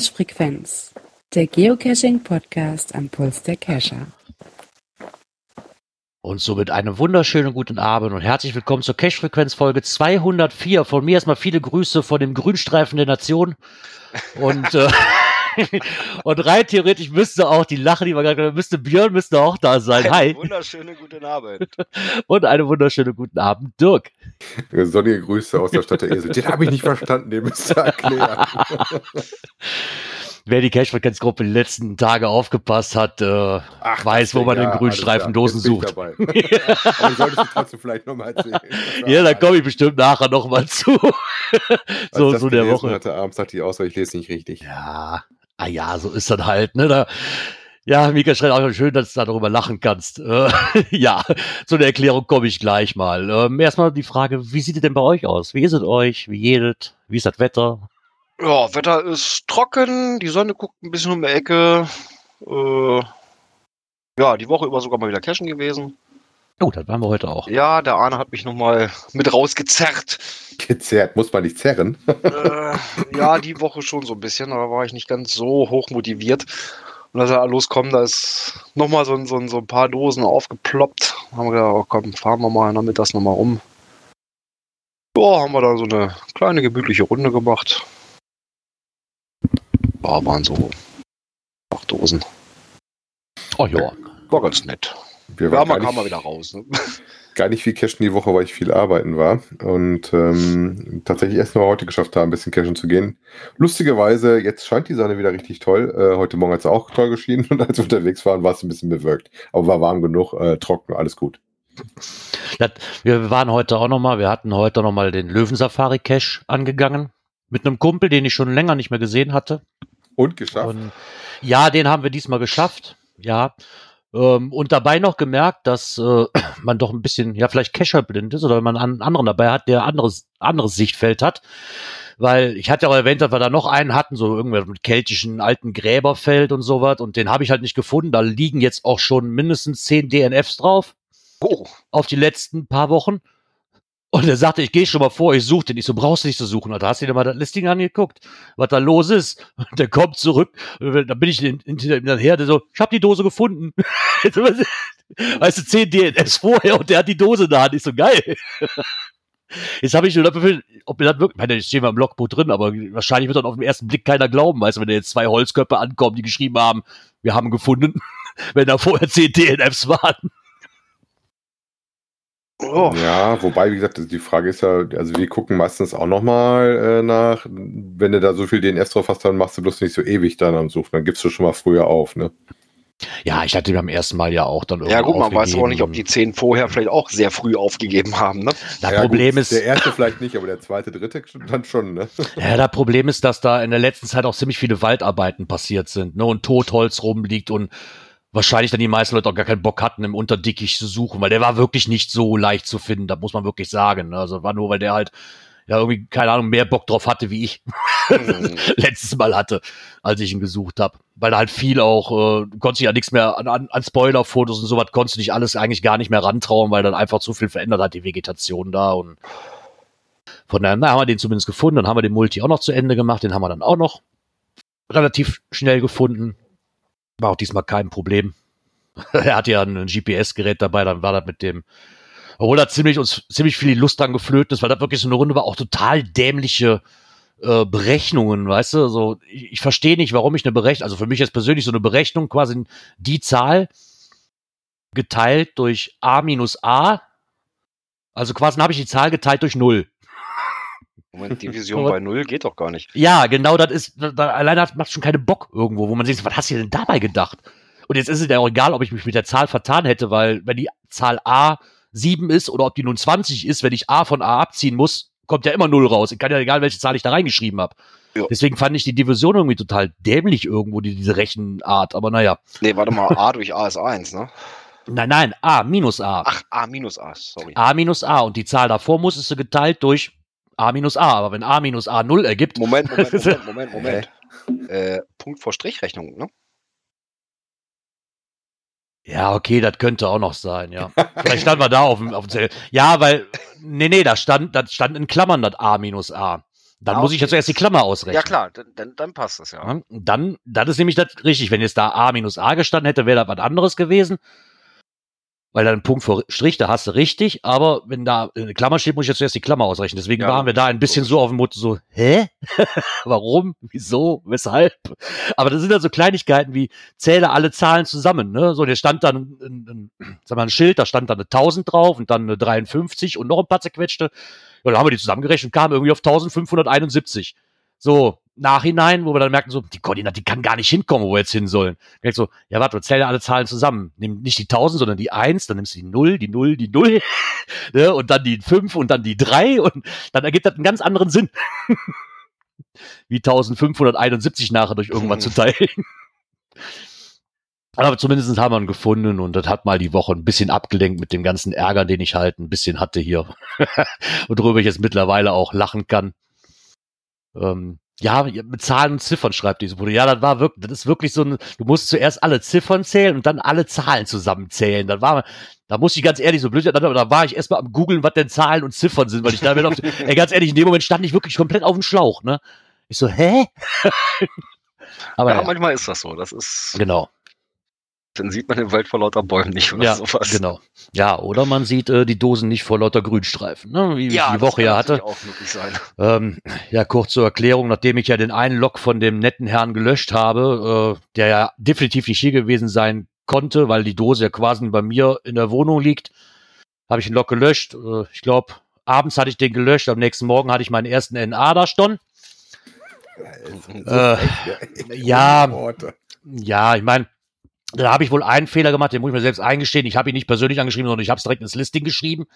Cache-Frequenz, der Geocaching-Podcast am Puls der Cacher. Und somit einen wunderschönen guten Abend und herzlich willkommen zur Cache-Frequenz Folge 204. Von mir erstmal viele Grüße von dem Grünstreifen der Nation. Und, äh, und rein theoretisch müsste auch die Lache, die wir gerade müsste Björn müsste auch da sein. Hi. Wunderschönen guten Abend. Und einen wunderschönen guten Abend, Dirk. Sonnige Grüße aus der Stadt der Esel. Den habe ich nicht verstanden, den müsst ihr erklären. Wer die Cash-Frequenz-Gruppe die letzten Tage aufgepasst hat, äh, Ach, weiß, wo man ja, den Grünstreifen Dosen sucht. dabei. Aber du solltest es trotzdem vielleicht nochmal erzählen. Ja, da komme ich bestimmt nachher nochmal zu. Als so ich das so der gelesen Woche. Hatte, abends hatte ich aus, weil ich lese nicht richtig. Ja, ah ja, so ist das halt, ne? Da, ja, Mika schreit auch schön, dass du darüber lachen kannst. Äh, ja, zu der Erklärung komme ich gleich mal. Ähm, erstmal die Frage, wie sieht es denn bei euch aus? Wie ist es euch? Wie jedet? Wie ist das Wetter? Ja, Wetter ist trocken, die Sonne guckt ein bisschen um die Ecke. Äh, ja, die Woche über sogar mal wieder cashen gewesen. Oh, das waren wir heute auch. Ja, der Arne hat mich nochmal mit rausgezerrt. Gezerrt, muss man nicht zerren. äh, ja, die Woche schon so ein bisschen, da war ich nicht ganz so hoch motiviert. Und als er loskommt, da ist nochmal so, ein- so, ein- so ein paar Dosen aufgeploppt. Haben wir gedacht, oh komm, fahren wir mal nachmittags nochmal rum. Ja, haben wir da so eine kleine gemütliche Runde gemacht. Ja, waren so acht Dosen. Oh ja. War ganz nett. Wir Ja, waren man gar, kam mal nicht, wieder raus. Ne? gar nicht viel cashen die Woche, weil ich viel arbeiten war. Und ähm, tatsächlich erst nur heute geschafft haben, ein bisschen cashen zu gehen. Lustigerweise, jetzt scheint die Sonne wieder richtig toll. Äh, heute Morgen hat es auch toll geschienen und als wir unterwegs waren, war es ein bisschen bewölkt. Aber war warm genug, äh, trocken, alles gut. Das, wir waren heute auch nochmal, wir hatten heute nochmal den Löwensafari-Cache angegangen. Mit einem Kumpel, den ich schon länger nicht mehr gesehen hatte. Und geschafft. Und ja, den haben wir diesmal geschafft. Ja. Ähm, und dabei noch gemerkt, dass äh, man doch ein bisschen, ja, vielleicht Kescherblind ist oder wenn man einen anderen dabei hat, der anderes, anderes Sichtfeld hat. Weil ich hatte ja auch erwähnt, dass wir da noch einen hatten, so irgendwer mit keltischen alten Gräberfeld und sowas. Und den habe ich halt nicht gefunden. Da liegen jetzt auch schon mindestens zehn DNFs drauf Oh, auf die letzten paar Wochen. Und er sagte, ich gehe schon mal vor, ich suche den. Ich so, brauchst du nicht zu suchen. Da hast du dir mal das Listing angeguckt, was da los ist. Und der kommt zurück. Und dann bin ich hin- hinter ihm dann her, der so, ich habe die Dose gefunden. weißt du, zehn DNS vorher und der hat die Dose der Hand. Ich so, geil. Jetzt habe ich nur dafür, ob mir das wirklich, ich meine, jetzt stehen wir im Logbuch drin, aber wahrscheinlich wird dann auf den ersten Blick keiner glauben, weißt du, wenn da jetzt zwei Holzköpfe ankommen, die geschrieben haben, wir haben gefunden, wenn da vorher zehn DNFs waren. Oh. Ja, wobei, wie gesagt, die Frage ist ja, also wir gucken meistens auch nochmal äh, nach, wenn du da so viel DNS drauf hast, dann machst du bloß nicht so ewig dann am Suchen, dann gibst du schon mal früher auf, ne? Ja, ich hatte beim ersten Mal ja auch dann Ja irgendwo gut, man weiß auch nicht, ob die zehn vorher vielleicht auch sehr früh aufgegeben haben. Ne? Das ja, Problem gut, ist, Der erste vielleicht nicht, aber der zweite, dritte dann schon, ne? ja, das Problem ist, dass da in der letzten Zeit auch ziemlich viele Waldarbeiten passiert sind, ne, und Totholz rumliegt und wahrscheinlich dann die meisten Leute auch gar keinen Bock hatten, im Unterdickicht zu suchen, weil der war wirklich nicht so leicht zu finden, das muss man wirklich sagen. Ne? Also war nur, weil der halt ja irgendwie, keine Ahnung, mehr Bock drauf hatte, wie ich Hm. letztes Mal hatte, als ich ihn gesucht habe. Weil da halt viel auch, äh, konntest ja nichts mehr an, an, an Spoiler-Fotos und sowas, konntest du dich alles eigentlich gar nicht mehr rantrauen, weil dann einfach zu viel verändert hat, die Vegetation da und von daher na, haben wir den zumindest gefunden, dann haben wir den Multi auch noch zu Ende gemacht, den haben wir dann auch noch relativ schnell gefunden. War auch diesmal kein Problem. er hatte ja ein GPS-Gerät dabei, dann war das mit dem, obwohl da ziemlich uns ziemlich viel die Lust dran geflöten ist, weil das wirklich so eine Runde war, auch total dämliche äh, Berechnungen, weißt du? So, ich, ich verstehe nicht, warum ich eine Berechnung, also für mich ist persönlich so eine Berechnung quasi die Zahl geteilt durch a minus a. Also quasi habe ich die Zahl geteilt durch null. Moment, Division bei null geht doch gar nicht. Ja, genau, das ist, da, da, alleine das macht schon keine Bock irgendwo, wo man sich, was hast du denn dabei gedacht? Und jetzt ist es ja auch egal, ob ich mich mit der Zahl vertan hätte, weil wenn die Zahl A 7 ist oder ob die nun 20 ist, wenn ich A von A abziehen muss, kommt ja immer null raus. Ich kann ja egal, welche Zahl ich da reingeschrieben habe. Ja. Deswegen fand ich die Division irgendwie total dämlich irgendwo, die, diese Rechenart. Aber naja. Nee, warte mal, A durch A ist 1, ne? Nein, nein, A minus A. Ach, A minus A, sorry. A minus A. Und die Zahl davor muss es geteilt durch A minus A. Aber wenn A minus A 0 ergibt, Moment, Moment, Moment, Moment, Moment. Äh, Punkt vor Strichrechnung, ne? Ja, okay, das könnte auch noch sein, ja. Vielleicht stand wir da auf dem, auf dem Zettel. Ja, weil, nee, nee, da stand, da stand in Klammern das A minus A. Dann Ah, muss ich ja okay. zuerst die Klammer ausrechnen. Ja klar, dann, dann, dann passt das ja. Dann, das ist nämlich das richtig. Wenn jetzt da A minus A gestanden hätte, wäre das was anderes gewesen. Weil dann ein Punkt vor Strich, da hast du richtig. Aber wenn da eine Klammer steht, muss ich jetzt zuerst die Klammer ausrechnen. Deswegen Ja, waren wir da ein bisschen so auf dem Motto so, hä? Warum? Wieso? Weshalb? Aber das sind dann so Kleinigkeiten wie, zähle alle Zahlen zusammen, ne? So, der stand dann ein, ein, sag mal, ein Schild, da stand dann eine 1000 drauf und dann eine 53 und noch ein paar zerquetschte. Ja, dann haben wir die zusammengerechnet und kamen irgendwie auf 1571. So, nachhinein, wo wir dann merken, so, die Koordinate, die kann gar nicht hinkommen, wo wir jetzt hin sollen. Direkt so, ja, warte, zähl alle Zahlen zusammen. Nimm nicht die 1000, sondern die 1, dann nimmst du die 0, die 0, die 0, ne, und dann die 5 und dann die 3 und dann ergibt das einen ganz anderen Sinn. Wie 1571 nachher durch irgendwas zu teilen. Aber zumindest haben wir ihn gefunden und das hat mal die Woche ein bisschen abgelenkt mit dem ganzen Ärger, den ich halt ein bisschen hatte hier. und worüber ich jetzt mittlerweile auch lachen kann. Ähm, ja, mit Zahlen und Ziffern schreibt diese Bude. Ja, das war wirklich, das ist wirklich so ein, du musst zuerst alle Ziffern zählen und dann alle Zahlen zusammenzählen. Dann war, da muss ich ganz ehrlich so blöd, aber da war ich erstmal am googeln, was denn Zahlen und Ziffern sind, weil ich da auf, ey, ganz ehrlich, in dem Moment stand ich wirklich komplett auf dem Schlauch, ne? Ich so, hä? aber ja, ja, manchmal ist das so. Das ist, genau. Dann sieht man den Wald vor lauter Bäumen nicht oder Ja, sowas. genau. Ja, oder man sieht äh, die Dosen nicht vor lauter Grünstreifen, ne? wie Ja, ich die das Woche kann ja hatte. auch möglich sein. Ähm, ja, kurz zur Erklärung, nachdem ich ja den einen Log von dem netten Herrn gelöscht habe, äh, der ja definitiv nicht hier gewesen sein konnte, weil die Dose ja quasi bei mir in der Wohnung liegt, habe ich den Log gelöscht. Äh, ich glaube, abends hatte ich den gelöscht, am nächsten Morgen hatte ich meinen ersten NA da stehen. Äh, ja. Worte. Ja, ich meine, da habe ich wohl einen Fehler gemacht, den muss ich mir selbst eingestehen. Ich habe ihn nicht persönlich angeschrieben, sondern ich habe es direkt ins Listing geschrieben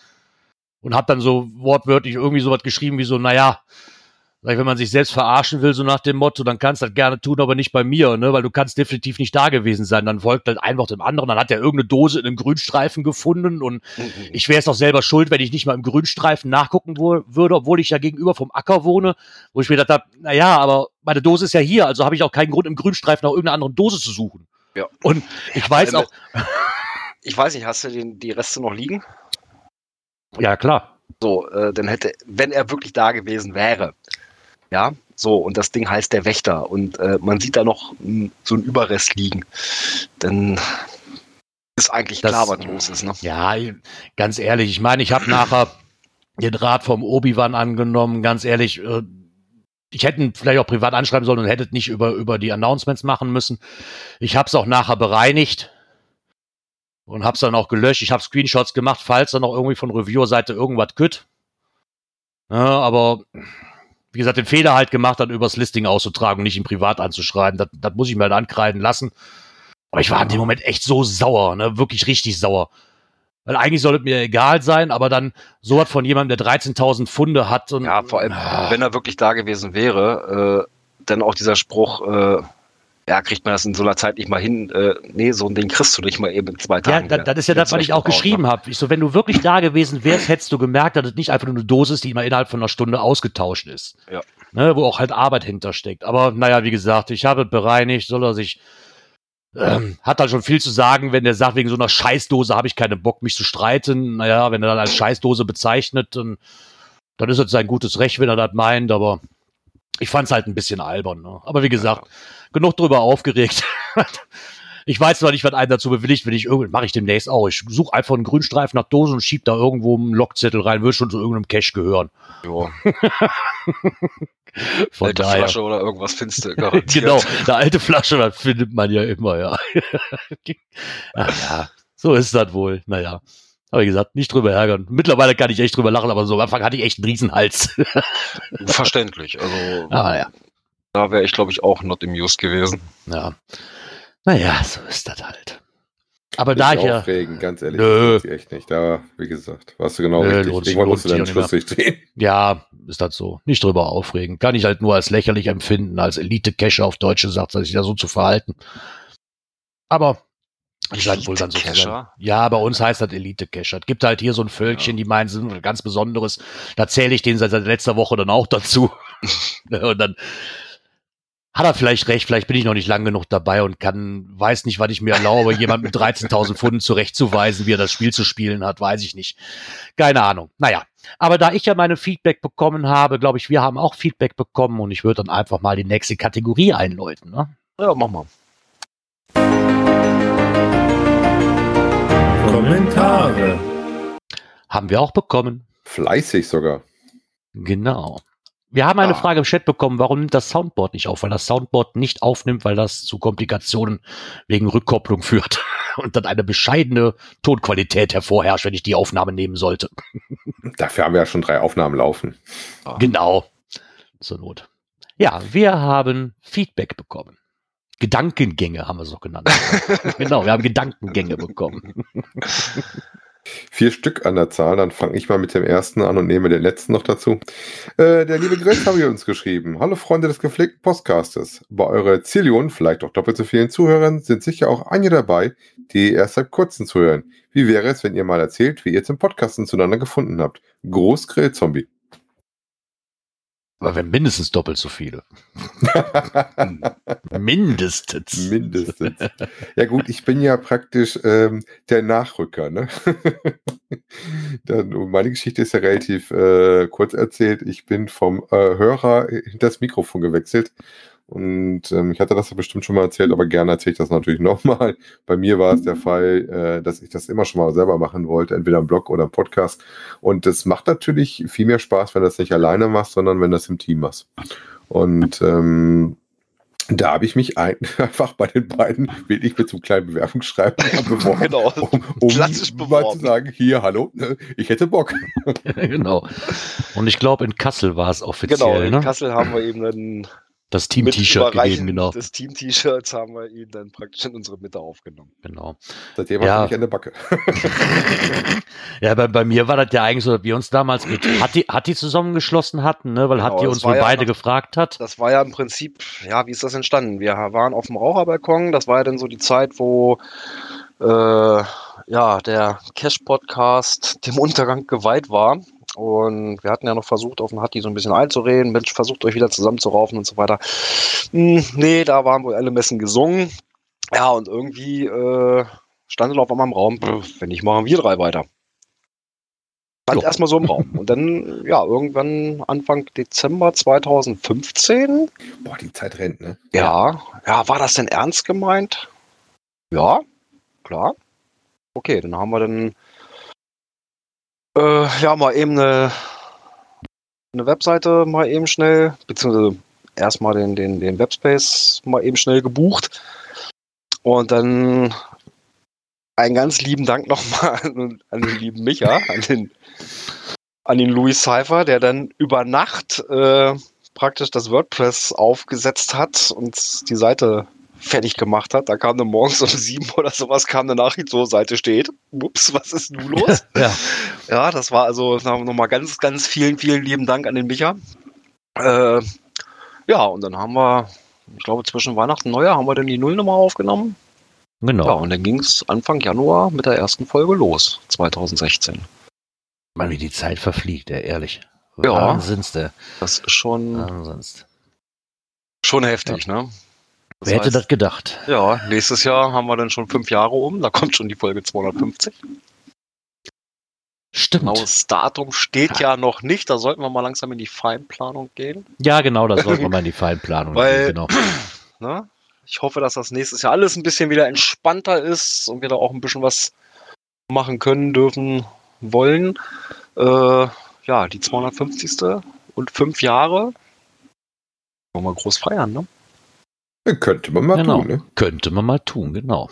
und habe dann so wortwörtlich irgendwie sowas geschrieben wie so, naja, wenn man sich selbst verarschen will, so nach dem Motto, dann kannst du das gerne tun, aber nicht bei mir, ne? Weil du kannst definitiv nicht da gewesen sein. Dann folgt halt ein Wort dem anderen. Dann hat er irgendeine Dose in einem Grünstreifen gefunden und ich wäre es auch selber schuld, wenn ich nicht mal im Grünstreifen nachgucken würde, obwohl ich ja gegenüber vom Acker wohne, wo ich mir gedacht habe, naja, aber meine Dose ist ja hier, also habe ich auch keinen Grund, im Grünstreifen nach irgendeiner anderen Dose zu suchen. Ja. Und ich weiß auch, Ich weiß nicht, hast du den, die Reste noch liegen? ja klar, So, äh, dann hätte, wenn er wirklich da gewesen wäre, ja, so, und das Ding heißt der Wächter und äh, man sieht da noch mh, so einen Überrest liegen, dann ist eigentlich Das- klar, was los ist, ne? ja, ganz ehrlich, ich meine, ich habe nachher den Rat vom Obi-Wan angenommen, ganz ehrlich, äh, ich hätte vielleicht auch privat anschreiben sollen und hätte nicht über, über die Announcements machen müssen. Ich habe es auch nachher bereinigt und habe es dann auch gelöscht. Ich habe Screenshots gemacht, falls dann noch irgendwie von Reviewer-Seite irgendwas kütt. Ja, aber wie gesagt, den Fehler halt gemacht, dann übers Listing auszutragen und nicht ihn privat anzuschreiben. Das, das muss ich mir halt ankreiden lassen. Aber ich war in dem Moment echt so sauer, ne? wirklich richtig sauer. Weil eigentlich sollte es mir egal sein, aber dann so was von jemandem, der 13.000 Funde hat. Und, Ja, vor allem, Ah. wenn er wirklich da gewesen wäre, äh, dann auch dieser Spruch, äh, ja, kriegt man das in so einer Zeit nicht mal hin, äh, nee, so ein Ding kriegst du nicht mal eben in zwei Ja, Tagen. da, das ist ja das, was ich auch geschrieben habe. Ich so, wenn du wirklich da gewesen wärst, hättest du gemerkt, dass es nicht einfach nur eine Dose ist, die mal innerhalb von einer Stunde ausgetauscht ist. Ja. Ne, wo auch halt Arbeit hintersteckt. Aber naja, wie gesagt, ich habe es bereinigt, soll er sich. Ähm, hat halt schon viel zu sagen, wenn der sagt, wegen so einer Scheißdose habe ich keinen Bock, mich zu streiten. Naja, wenn er dann als Scheißdose bezeichnet, dann, dann ist es sein gutes Recht, wenn er das meint, aber ich fand es halt ein bisschen albern. Ne? Aber wie gesagt, genug drüber aufgeregt. Ich weiß zwar nicht, was einen dazu bewilligt, wenn ich irgendwie, mache ich demnächst auch. Ich suche einfach einen Grünstreifen nach Dosen und schieb da irgendwo einen Lockzettel rein, würde schon zu irgendeinem Cache gehören. Jo, Von alte daher. Flasche oder irgendwas findest du garantiert. Genau, eine alte Flasche, das findet man ja immer, ja. Ach ja, so ist das wohl. Naja. Aber wie gesagt, nicht drüber ärgern. Mittlerweile kann ich echt drüber lachen, aber so am Anfang hatte ich echt einen Riesenhals. Verständlich. Also aber ja. da wäre ich, glaube ich, auch not amused gewesen. ja. Naja, so ist das halt. Aber da ich ja. aufregen, ganz ehrlich. Nö. das echt nicht. Da, wie gesagt, warst du genau Nö, richtig. lohnt Irgendwann musst du deinen Schluss nicht drehen. Ja, ist das so. Nicht drüber aufregen. Kann ich halt nur als lächerlich empfinden, als Elite-Cacher auf Deutsch gesagt, sich da so zu verhalten. Aber scheint wohl dann so zu sein. Elite-Cacher? Ja, bei uns heißt das Elite-Cacher. Es gibt halt hier so ein Völkchen, die meinen, sie sind was ganz Besonderes. Da zähle ich den seit, seit letzter Woche dann auch dazu. Und dann, hat er vielleicht recht, vielleicht bin ich noch nicht lang genug dabei und kann, weiß nicht, was ich mir erlaube, jemand mit 13.000 Pfunden zurechtzuweisen, wie er das Spiel zu spielen hat, weiß ich nicht. Keine Ahnung. Naja, aber da ich ja meine Feedback bekommen habe, glaube ich, wir haben auch Feedback bekommen und ich würde dann einfach mal die nächste Kategorie einläuten. Ne? Ja, mach mal. Kommentare. Haben wir auch bekommen. Fleißig sogar. Genau. Wir haben eine Ah. Frage im Chat bekommen, warum nimmt das Soundboard nicht auf? Weil das Soundboard nicht aufnimmt, weil das zu Komplikationen wegen Rückkopplung führt und dann eine bescheidene Tonqualität hervorherrscht, wenn ich die Aufnahme nehmen sollte. Dafür haben wir ja schon drei Aufnahmen laufen. Genau. Zur Not. Ja, wir haben Feedback bekommen. Gedankengänge haben wir es auch genannt. genau, wir haben Gedankengänge bekommen. Vier Stück an der Zahl, dann fange ich mal mit dem ersten an und nehme den letzten noch dazu. Äh, der liebe Grenz habe uns geschrieben. Hallo Freunde des gepflegten Podcastes. Bei eurer Zillion, vielleicht auch doppelt so vielen Zuhörern, sind sicher auch einige dabei, die erst seit kurzem zuhören. Wie wäre es, wenn ihr mal erzählt, wie ihr zum Podcasten zueinander gefunden habt? Groß. Aber wir mindestens doppelt so viele. Mindestens. Mindestens. Ja gut, ich bin ja praktisch ähm, der Nachrücker. Ne? Dann, meine Geschichte ist ja relativ äh, kurz erzählt. Ich bin vom äh, Hörer hinter das Mikrofon gewechselt. Und ähm, ich hatte das ja bestimmt schon mal erzählt, aber gerne erzähle ich das natürlich nochmal. Bei mir war es der Fall, äh, dass ich das immer schon mal selber machen wollte, entweder im Blog oder im Podcast. Und es macht natürlich viel mehr Spaß, wenn du das nicht alleine machst, sondern wenn du das im Team machst. Und ähm, da habe ich mich ein, einfach bei den beiden wirklich mit so einem kleinen Bewerbungsschreiben beworben, Genau. um, um Klassisch mal beworben. zu sagen, hier, hallo, ne, ich hätte Bock. genau. Und ich glaube, in Kassel war es offiziell, Genau, in ne? Kassel haben wir eben dann Das Team-T-Shirt gegeben, genau. des Team-T-Shirts haben wir ihn dann praktisch in unsere Mitte aufgenommen. genau. Seitdem Ja. habe ich eine Backe. Ja, bei, bei mir war das ja eigentlich so, dass wir uns damals mit Hatti, Hatti zusammengeschlossen hatten, ne? weil Genau, Hatti das uns wohl ja beide noch- gefragt hat. Das war ja im Prinzip, ja, wie ist das entstanden? Wir waren auf dem Raucherbalkon, das war ja dann so die Zeit, wo äh, ja, der Cash-Podcast dem Untergang geweiht war. Und wir hatten ja noch versucht, auf den Hatti so ein bisschen einzureden. Mensch, versucht euch wieder zusammenzuraufen und so weiter. Hm, nee, da waren wohl alle Messen gesungen. Ja, und irgendwie äh, stand dann auf einmal im Raum, wenn nicht, machen wir drei weiter. Stand Jo. erstmal so im Raum. Und dann, ja, irgendwann Anfang Dezember 2015 Boah, die Zeit rennt, ne? ja, ja, war das denn ernst gemeint? Ja, klar. Okay, dann haben wir dann äh, ja mal eben eine, eine Webseite mal eben schnell, beziehungsweise erstmal den, den, den Webspace mal eben schnell gebucht. Und dann einen ganz lieben Dank nochmal an, an den lieben Micha, an den, an den Louis Cypher, der dann über Nacht äh, praktisch das WordPress aufgesetzt hat und die Seite fertig gemacht hat. Da kam dann morgens um sieben oder sowas, kam eine Nachricht, so Seite steht. Ups, was ist nun los? Ja, ja, das war also nochmal ganz, ganz vielen, vielen lieben Dank an den Micha. Äh, ja, und dann haben wir, ich glaube zwischen Weihnachten und Neujahr haben wir dann die Nullnummer aufgenommen. genau. Ja, und dann ging es Anfang Januar mit der ersten Folge los, 2016. Mann, wie die Zeit verfliegt, ey, ehrlich. Ja. Wahnsinns, der. Das ist schon, Wahnsinns. schon heftig, ne? Das Wer hätte heißt- das gedacht? Ja, nächstes Jahr haben wir dann schon fünf Jahre um. Da kommt schon die Folge 250. Stimmt. Genaues Datum steht ja noch nicht. Da sollten wir mal langsam in die Feinplanung gehen. Ja, genau, das sollten wir mal in die Feinplanung Weil- gehen, genau. Ne? Ich hoffe, dass das nächstes Jahr alles ein bisschen wieder entspannter ist und wir da auch ein bisschen was machen können, dürfen, wollen. Äh, ja, die 250. und fünf Jahre. Wollen wir groß feiern, ne? Könnte man mal Genau. tun, ne? Könnte man mal tun, genau.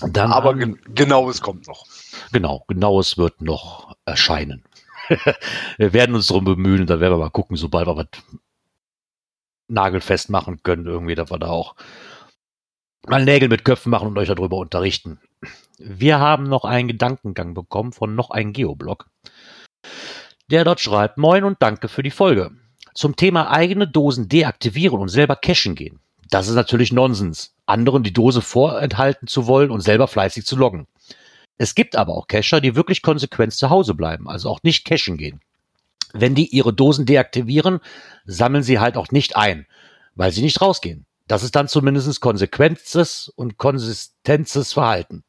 Dann Aber haben- gen genau, es kommt noch. Genau, genaues wird noch erscheinen. wir werden uns darum bemühen und dann werden wir mal gucken, sobald wir was nagelfest machen können, irgendwie, dass wir da auch mal Nägel mit Köpfen machen und euch darüber unterrichten. Wir haben noch einen Gedankengang bekommen von noch einem Geoblog, der dort schreibt, Moin und danke für die Folge. Zum Thema eigene Dosen deaktivieren und selber cashen gehen. Das ist natürlich Nonsens, anderen die Dose vorenthalten zu wollen und selber fleißig zu loggen. Es gibt aber auch Cacher, die wirklich konsequent zu Hause bleiben, also auch nicht cashen gehen. Wenn die ihre Dosen deaktivieren, sammeln sie halt auch nicht ein. weil sie nicht rausgehen. Das ist dann zumindest konsequentes und konsistentes Verhalten.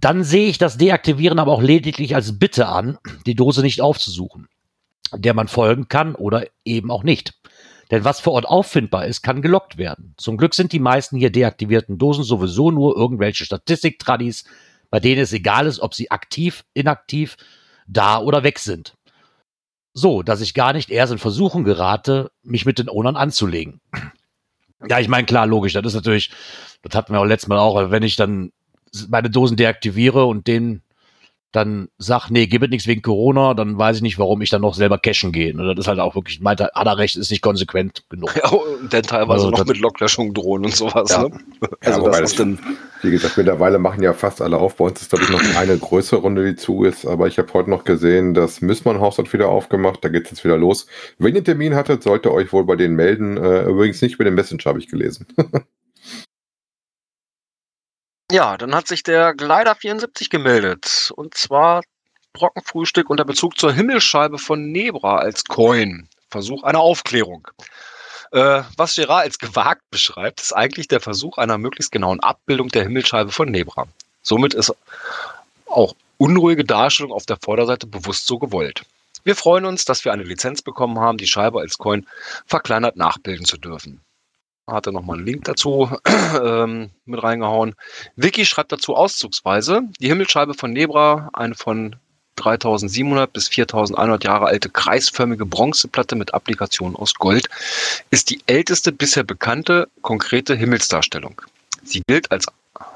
Dann sehe ich das Deaktivieren aber auch lediglich als Bitte an, die Dose nicht aufzusuchen, der man folgen kann oder eben auch nicht. Denn was vor Ort auffindbar ist, kann gelockt werden. Zum Glück sind die meisten hier deaktivierten Dosen sowieso nur irgendwelche Statistik-Tradis, bei denen es egal ist, ob sie aktiv, inaktiv, da oder weg sind. So, dass ich gar nicht erst in Versuchen gerate, mich mit den Ownern anzulegen. Ja, ich meine, klar, logisch, das ist natürlich, das hatten wir auch letztes Mal auch, wenn ich dann meine Dosen deaktiviere und den dann sag, nee, gib es nichts wegen Corona, dann weiß ich nicht, warum ich dann noch selber cashen gehe. Und das ist halt auch wirklich, meint er, hat er recht, ist nicht konsequent genug. Ja, und dann teilweise Also noch mit Locklöschung drohen und sowas. Ja. Ne? Also wobei das ist dann, Wie gesagt, mittlerweile machen ja fast alle auf. Bei uns ist, glaube ich, noch eine größere Runde, die zu ist. Aber ich habe heute noch gesehen, das Missmann-Haus hat wieder aufgemacht. Da geht es jetzt wieder los. Wenn ihr einen Termin hattet, sollt ihr euch wohl bei denen melden. Äh, übrigens nicht über den Messenger, habe ich gelesen. ja, dann hat sich der Glider 74 gemeldet. Und zwar Brockenfrühstück unter Bezug zur Himmelscheibe von Nebra als Coin. Versuch einer Aufklärung. Äh, was Gerard als gewagt beschreibt, ist eigentlich der Versuch einer möglichst genauen Abbildung der Himmelscheibe von Nebra. Somit ist auch unruhige Darstellung auf der Vorderseite bewusst so gewollt. Wir freuen uns, dass wir eine Lizenz bekommen haben, die Scheibe als Coin verkleinert nachbilden zu dürfen. Hat er nochmal einen Link dazu ähm, mit reingehauen. Wiki schreibt dazu auszugsweise, die Himmelscheibe von Nebra, eine von 3700 bis 4100 Jahre alte kreisförmige Bronzeplatte mit Applikationen aus Gold, ist die älteste bisher bekannte konkrete Himmelsdarstellung. Sie gilt als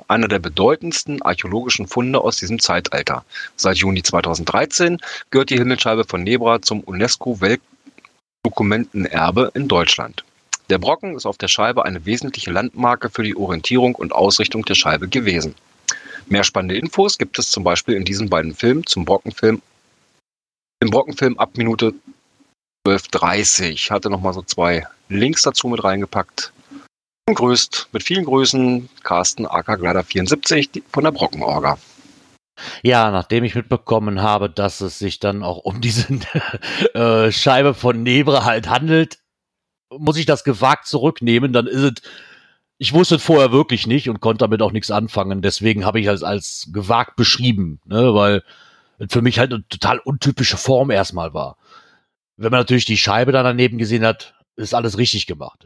einer der bedeutendsten archäologischen Funde aus diesem Zeitalter. Seit Juni 2013 gehört die Himmelscheibe von Nebra zum UNESCO-Weltdokumentenerbe in Deutschland. Der Brocken ist auf der Scheibe eine wesentliche Landmarke für die Orientierung und Ausrichtung der Scheibe gewesen. Mehr spannende Infos gibt es zum Beispiel in diesen beiden Filmen zum Brockenfilm. Im Brockenfilm ab Minute 12.30 hatte nochmal so zwei Links dazu mit reingepackt. Und grüßt mit vielen Grüßen Carsten AK Glider 74 die- von der Brockenorga. Ja, nachdem ich mitbekommen habe, dass es sich dann auch um diese äh, Scheibe von Nebra halt handelt, muss ich das gewagt zurücknehmen. Dann ist es, ich wusste vorher wirklich nicht und konnte damit auch nichts anfangen. Deswegen habe ich es als gewagt beschrieben, ne, weil es für mich halt eine total untypische Form erstmal war. Wenn man natürlich die Scheibe dann daneben gesehen hat, ist alles richtig gemacht.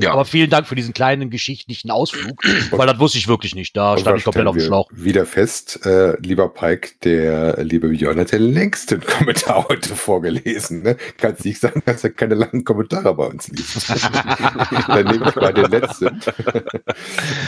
Ja. Aber vielen Dank für diesen kleinen geschichtlichen Ausflug, weil das wusste ich wirklich nicht. Da Und stand ich komplett auf dem Schlauch. Wieder fest, äh, lieber Pike, der liebe Björn hat den längsten Kommentar heute vorgelesen. Ne? Kannst nicht sagen, dass er keine langen Kommentare bei uns liest. Dann nehme ich mal den letzten.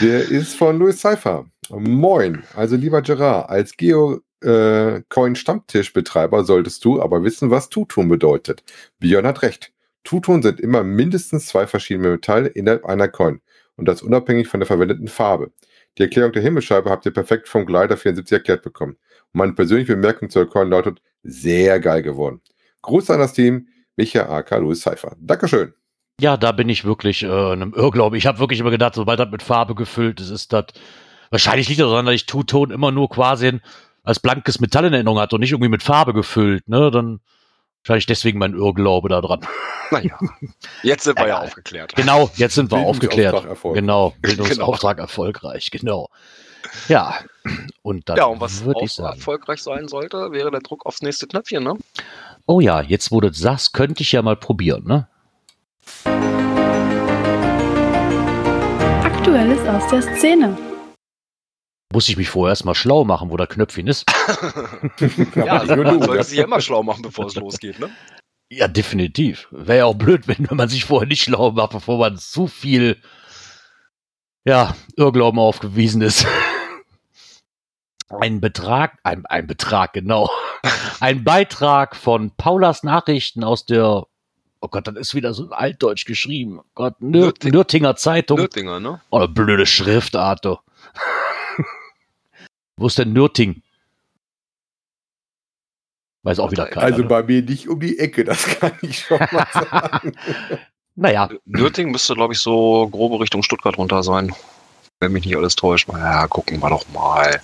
Der ist von Louis Seifer. Moin. Also lieber Gerard, als Geo äh, Coin Stammtischbetreiber solltest du aber wissen, was Tuton bedeutet. Björn hat recht. Tuton sind immer mindestens zwei verschiedene Metalle innerhalb einer Coin und das unabhängig von der verwendeten Farbe. Die Erklärung der Himmelscheibe habt ihr perfekt vom Glider 74 erklärt bekommen. Und meine persönliche Bemerkung zur Coin lautet, sehr geil geworden. Gruß an das Team, Micha AK Louis Seifer. Dankeschön. Ja, da bin ich wirklich äh, einem Irrglaube. Ich habe wirklich immer gedacht, sobald das mit Farbe gefüllt ist, ist das. Wahrscheinlich liegt das daran, dass ich Two-Tone immer nur quasi als blankes Metall in Erinnerung hatte und nicht irgendwie mit Farbe gefüllt. Ne? Dann wahrscheinlich deswegen mein Irrglaube da dran. Naja, jetzt sind wir ja aufgeklärt. Genau, jetzt sind wir aufgeklärt. Bildungsauftrag erfolgreich. Genau, Bildungsauftrag erfolgreich, genau. Ja, und dann Ja, und was würde auch ich sagen. erfolgreich sein sollte, wäre der Druck aufs nächste Knöpfchen, ne? Oh ja, jetzt du das könnte ich ja mal probieren, ne? Aktuelles aus der Szene. Muss ich mich vorher erstmal schlau machen, wo der Knöpfchen ist? Ja, man du, sollte sich ja immer schlau machen, bevor es losgeht, ne? Ja, definitiv. Wäre ja auch blöd, wenn, wenn man sich vorher nicht schlau macht, bevor man zu viel, ja, Irrglauben aufgewiesen ist. Ein Betrag, ein, ein Betrag, genau. Ein Beitrag von Paulas Nachrichten aus der, oh Gott, das ist wieder so ein Altdeutsch geschrieben. Oh Gott, Nür Nürting- Nürtinger Zeitung. Nürtinger, ne? Oh, eine blöde Schriftart, du. Wo ist denn Nürting? Weiß auch wieder keiner. Also ne? bei mir nicht um die Ecke, das kann ich schon mal sagen. naja, Nürting müsste, glaube ich, so grobe Richtung Stuttgart runter sein. Wenn mich nicht alles täuscht. Ja, gucken wir doch mal.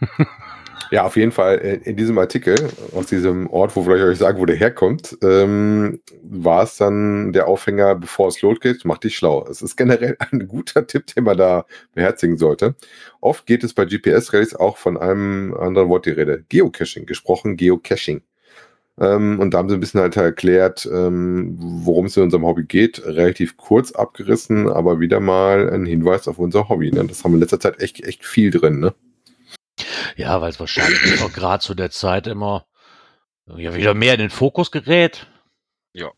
Ja, auf jeden Fall äh, in diesem Artikel, aus diesem Ort, wo wir euch sagen, wo der herkommt, ähm, war es dann der Aufhänger, bevor es losgeht, mach dich schlau. Es ist generell ein guter Tipp, den man da beherzigen sollte. Oft geht es bei GPS-Rallys auch von einem anderen Wort die Rede. Geocaching, gesprochen Geocaching. Ähm, und da haben sie ein bisschen halt erklärt, ähm, worum es in unserem Hobby geht. Relativ kurz abgerissen, aber wieder mal ein Hinweis auf unser Hobby. Ne? Das haben wir in letzter Zeit echt, echt viel drin. Ne? Ja, weil es wahrscheinlich auch gerade zu der Zeit immer ja, wieder mehr in den Fokus gerät. Ja.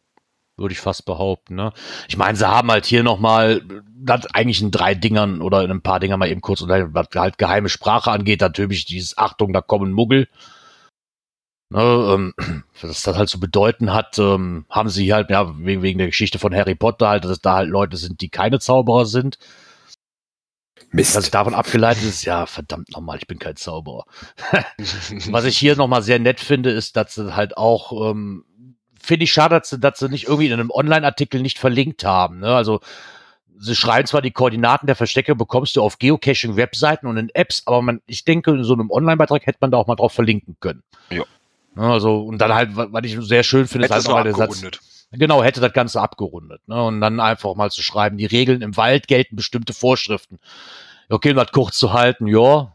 Würde ich fast behaupten. Ne? Ich meine, sie haben halt hier nochmal, das eigentlich in drei Dingern oder in ein paar Dingern mal eben kurz was halt geheime Sprache angeht, natürlich dieses Achtung, da kommen Muggel. Ne, ähm, was das halt zu bedeuten hat, ähm, haben sie halt, ja, wegen, wegen der Geschichte von Harry Potter halt, dass es da halt Leute sind, die keine Zauberer sind. Mist. Was davon abgeleitet ist, ja, verdammt nochmal, ich bin kein Zauberer. Was ich hier nochmal sehr nett finde, ist, dass sie halt auch, ähm, finde ich schade, dass sie, dass sie nicht irgendwie in einem Online-Artikel nicht verlinkt haben. Ne? Also sie schreiben zwar die Koordinaten der Verstecke, bekommst du auf Geocaching-Webseiten und in Apps, aber man, ich denke, in so einem Online-Beitrag hätte man da auch mal drauf verlinken können. Ja. Ne, Also, und dann halt, wa- was ich sehr schön finde, ist halt Hättest du noch mal der Satz. Genau, hätte das Ganze abgerundet. Ne? Und dann einfach mal zu schreiben, die Regeln im Wald gelten bestimmte Vorschriften. Okay, um das kurz zu halten, ja.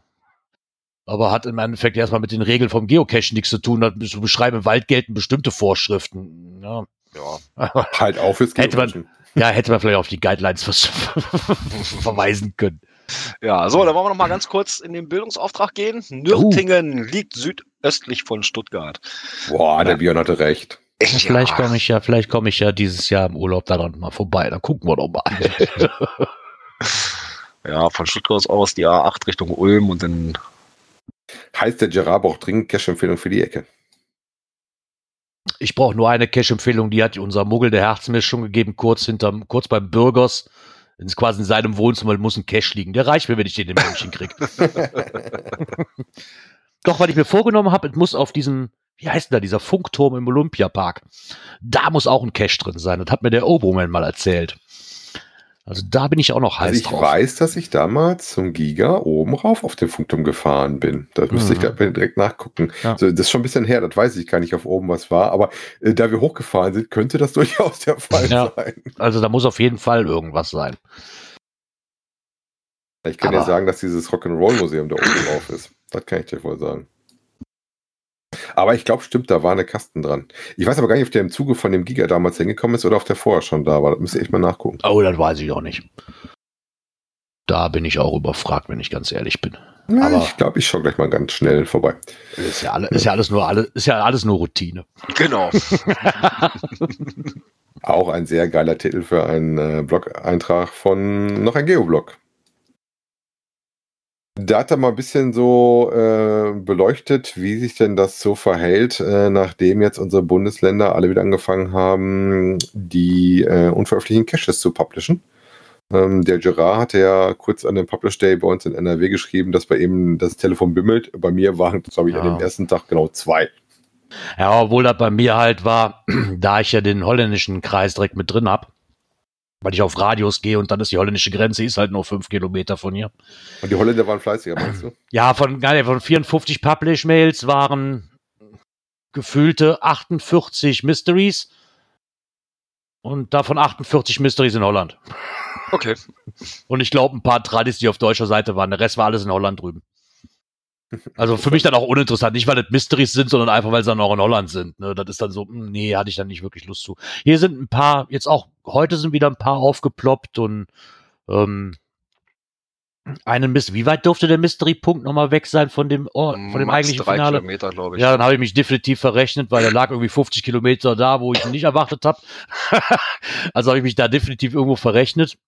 Aber hat im Endeffekt erstmal mit den Regeln vom Geocachen nichts zu tun. Das zu beschreiben, im Wald gelten bestimmte Vorschriften. Ja, Ja. Halt auf fürs Hätte man- ja hätte man vielleicht auf die Guidelines verweisen können. ja, so, dann wollen wir noch mal ganz kurz in den Bildungsauftrag gehen. Nürtingen liegt südöstlich von Stuttgart. Boah, der Björn hatte recht. Vielleicht komme ich ja, vielleicht komme ich ja dieses Jahr im Urlaub daran mal vorbei. Dann gucken wir doch mal. Ja, von Stuttgart aus die A8 Richtung Ulm und dann Heißt der Gerard braucht dringend Cash-Empfehlung für die Ecke. Ich brauche nur eine Cash-Empfehlung, die hat unser Muggel der Herz mir schon gegeben, kurz hinterm, kurz beim Bürgers. Ist quasi in seinem Wohnzimmer muss ein Cash liegen. Der reicht mir, wenn ich den in München krieg. Doch, weil ich mir vorgenommen habe, es muss auf diesem, wie heißt denn da, dieser Funkturm im Olympiapark. Da muss auch ein Cash drin sein. Das hat mir der Oboman mal erzählt. Also da bin ich auch noch heiß Also ich drauf. weiß, dass ich damals zum Giga oben rauf auf den Funkturm gefahren bin. Das müsste ich Mhm. da direkt nachgucken. Ja. So, das ist schon ein bisschen her, das weiß ich gar nicht, auf oben was war. Aber äh, da wir hochgefahren sind, könnte das durchaus der Fall Ja. sein. Also da muss auf jeden Fall irgendwas sein. Ich kann dir Aber- sagen, dass dieses Rock'n'Roll-Museum da oben drauf ist. Das kann ich dir wohl sagen. Aber ich glaube, stimmt, da war eine Kasten dran. Ich weiß aber gar nicht, ob der im Zuge von dem Giga damals hingekommen ist oder ob der vorher schon da war. Das müsste ich echt mal nachgucken. Oh, das weiß ich auch nicht. Da bin ich auch überfragt, wenn ich ganz ehrlich bin. Ja, Aber- ich glaube, ich schaue gleich mal ganz schnell vorbei. Ist ja, alle, ist ja alles nur alle, ist ja alles nur Routine. genau. Auch ein sehr geiler Titel für einen äh, Blog-Eintrag von noch ein Geoblog. Da hat er mal ein bisschen so äh, beleuchtet, wie sich denn das so verhält, äh, nachdem jetzt unsere Bundesländer alle wieder angefangen haben, die äh, unveröffentlichten Caches zu publishen. Ähm, der Gerard hatte ja kurz an dem Publish Day bei uns in NRW geschrieben, dass bei ihm das Telefon bimmelt. Bei mir waren, glaube ich, an Ja. dem ersten Tag genau zwei. Ja, obwohl das bei mir halt war, da ich ja den holländischen Kreis direkt mit drin hab, weil ich auf Radios gehe und dann ist die holländische Grenze, ist halt nur fünf Kilometer von hier. Und die Holländer waren fleißiger, meinst du? Ja, von, nicht, von 54 Publish-Mails waren gefühlte 48 Mysteries und davon 48 Mysteries in Holland. Okay. Und ich glaube, ein paar Tradis, die auf deutscher Seite waren. Der Rest war alles in Holland drüben. Also für mich dann auch uninteressant. Nicht, weil das Mysteries sind, sondern einfach, weil sie dann auch in Holland sind. Ne? Das ist dann so, hm, nee, hatte ich dann nicht wirklich Lust zu. Hier sind ein paar, jetzt auch, heute sind wieder ein paar aufgeploppt und ähm, einen Mist. Wie weit durfte der Mystery-Punkt nochmal weg sein von dem, oh, von dem Max eigentlichen drei Finale? Kilometer, glaube ich. Ja, dann habe ich mich definitiv verrechnet, weil er lag irgendwie 50 Kilometer da, wo ich ihn nicht erwartet habe. also habe ich mich da definitiv irgendwo verrechnet.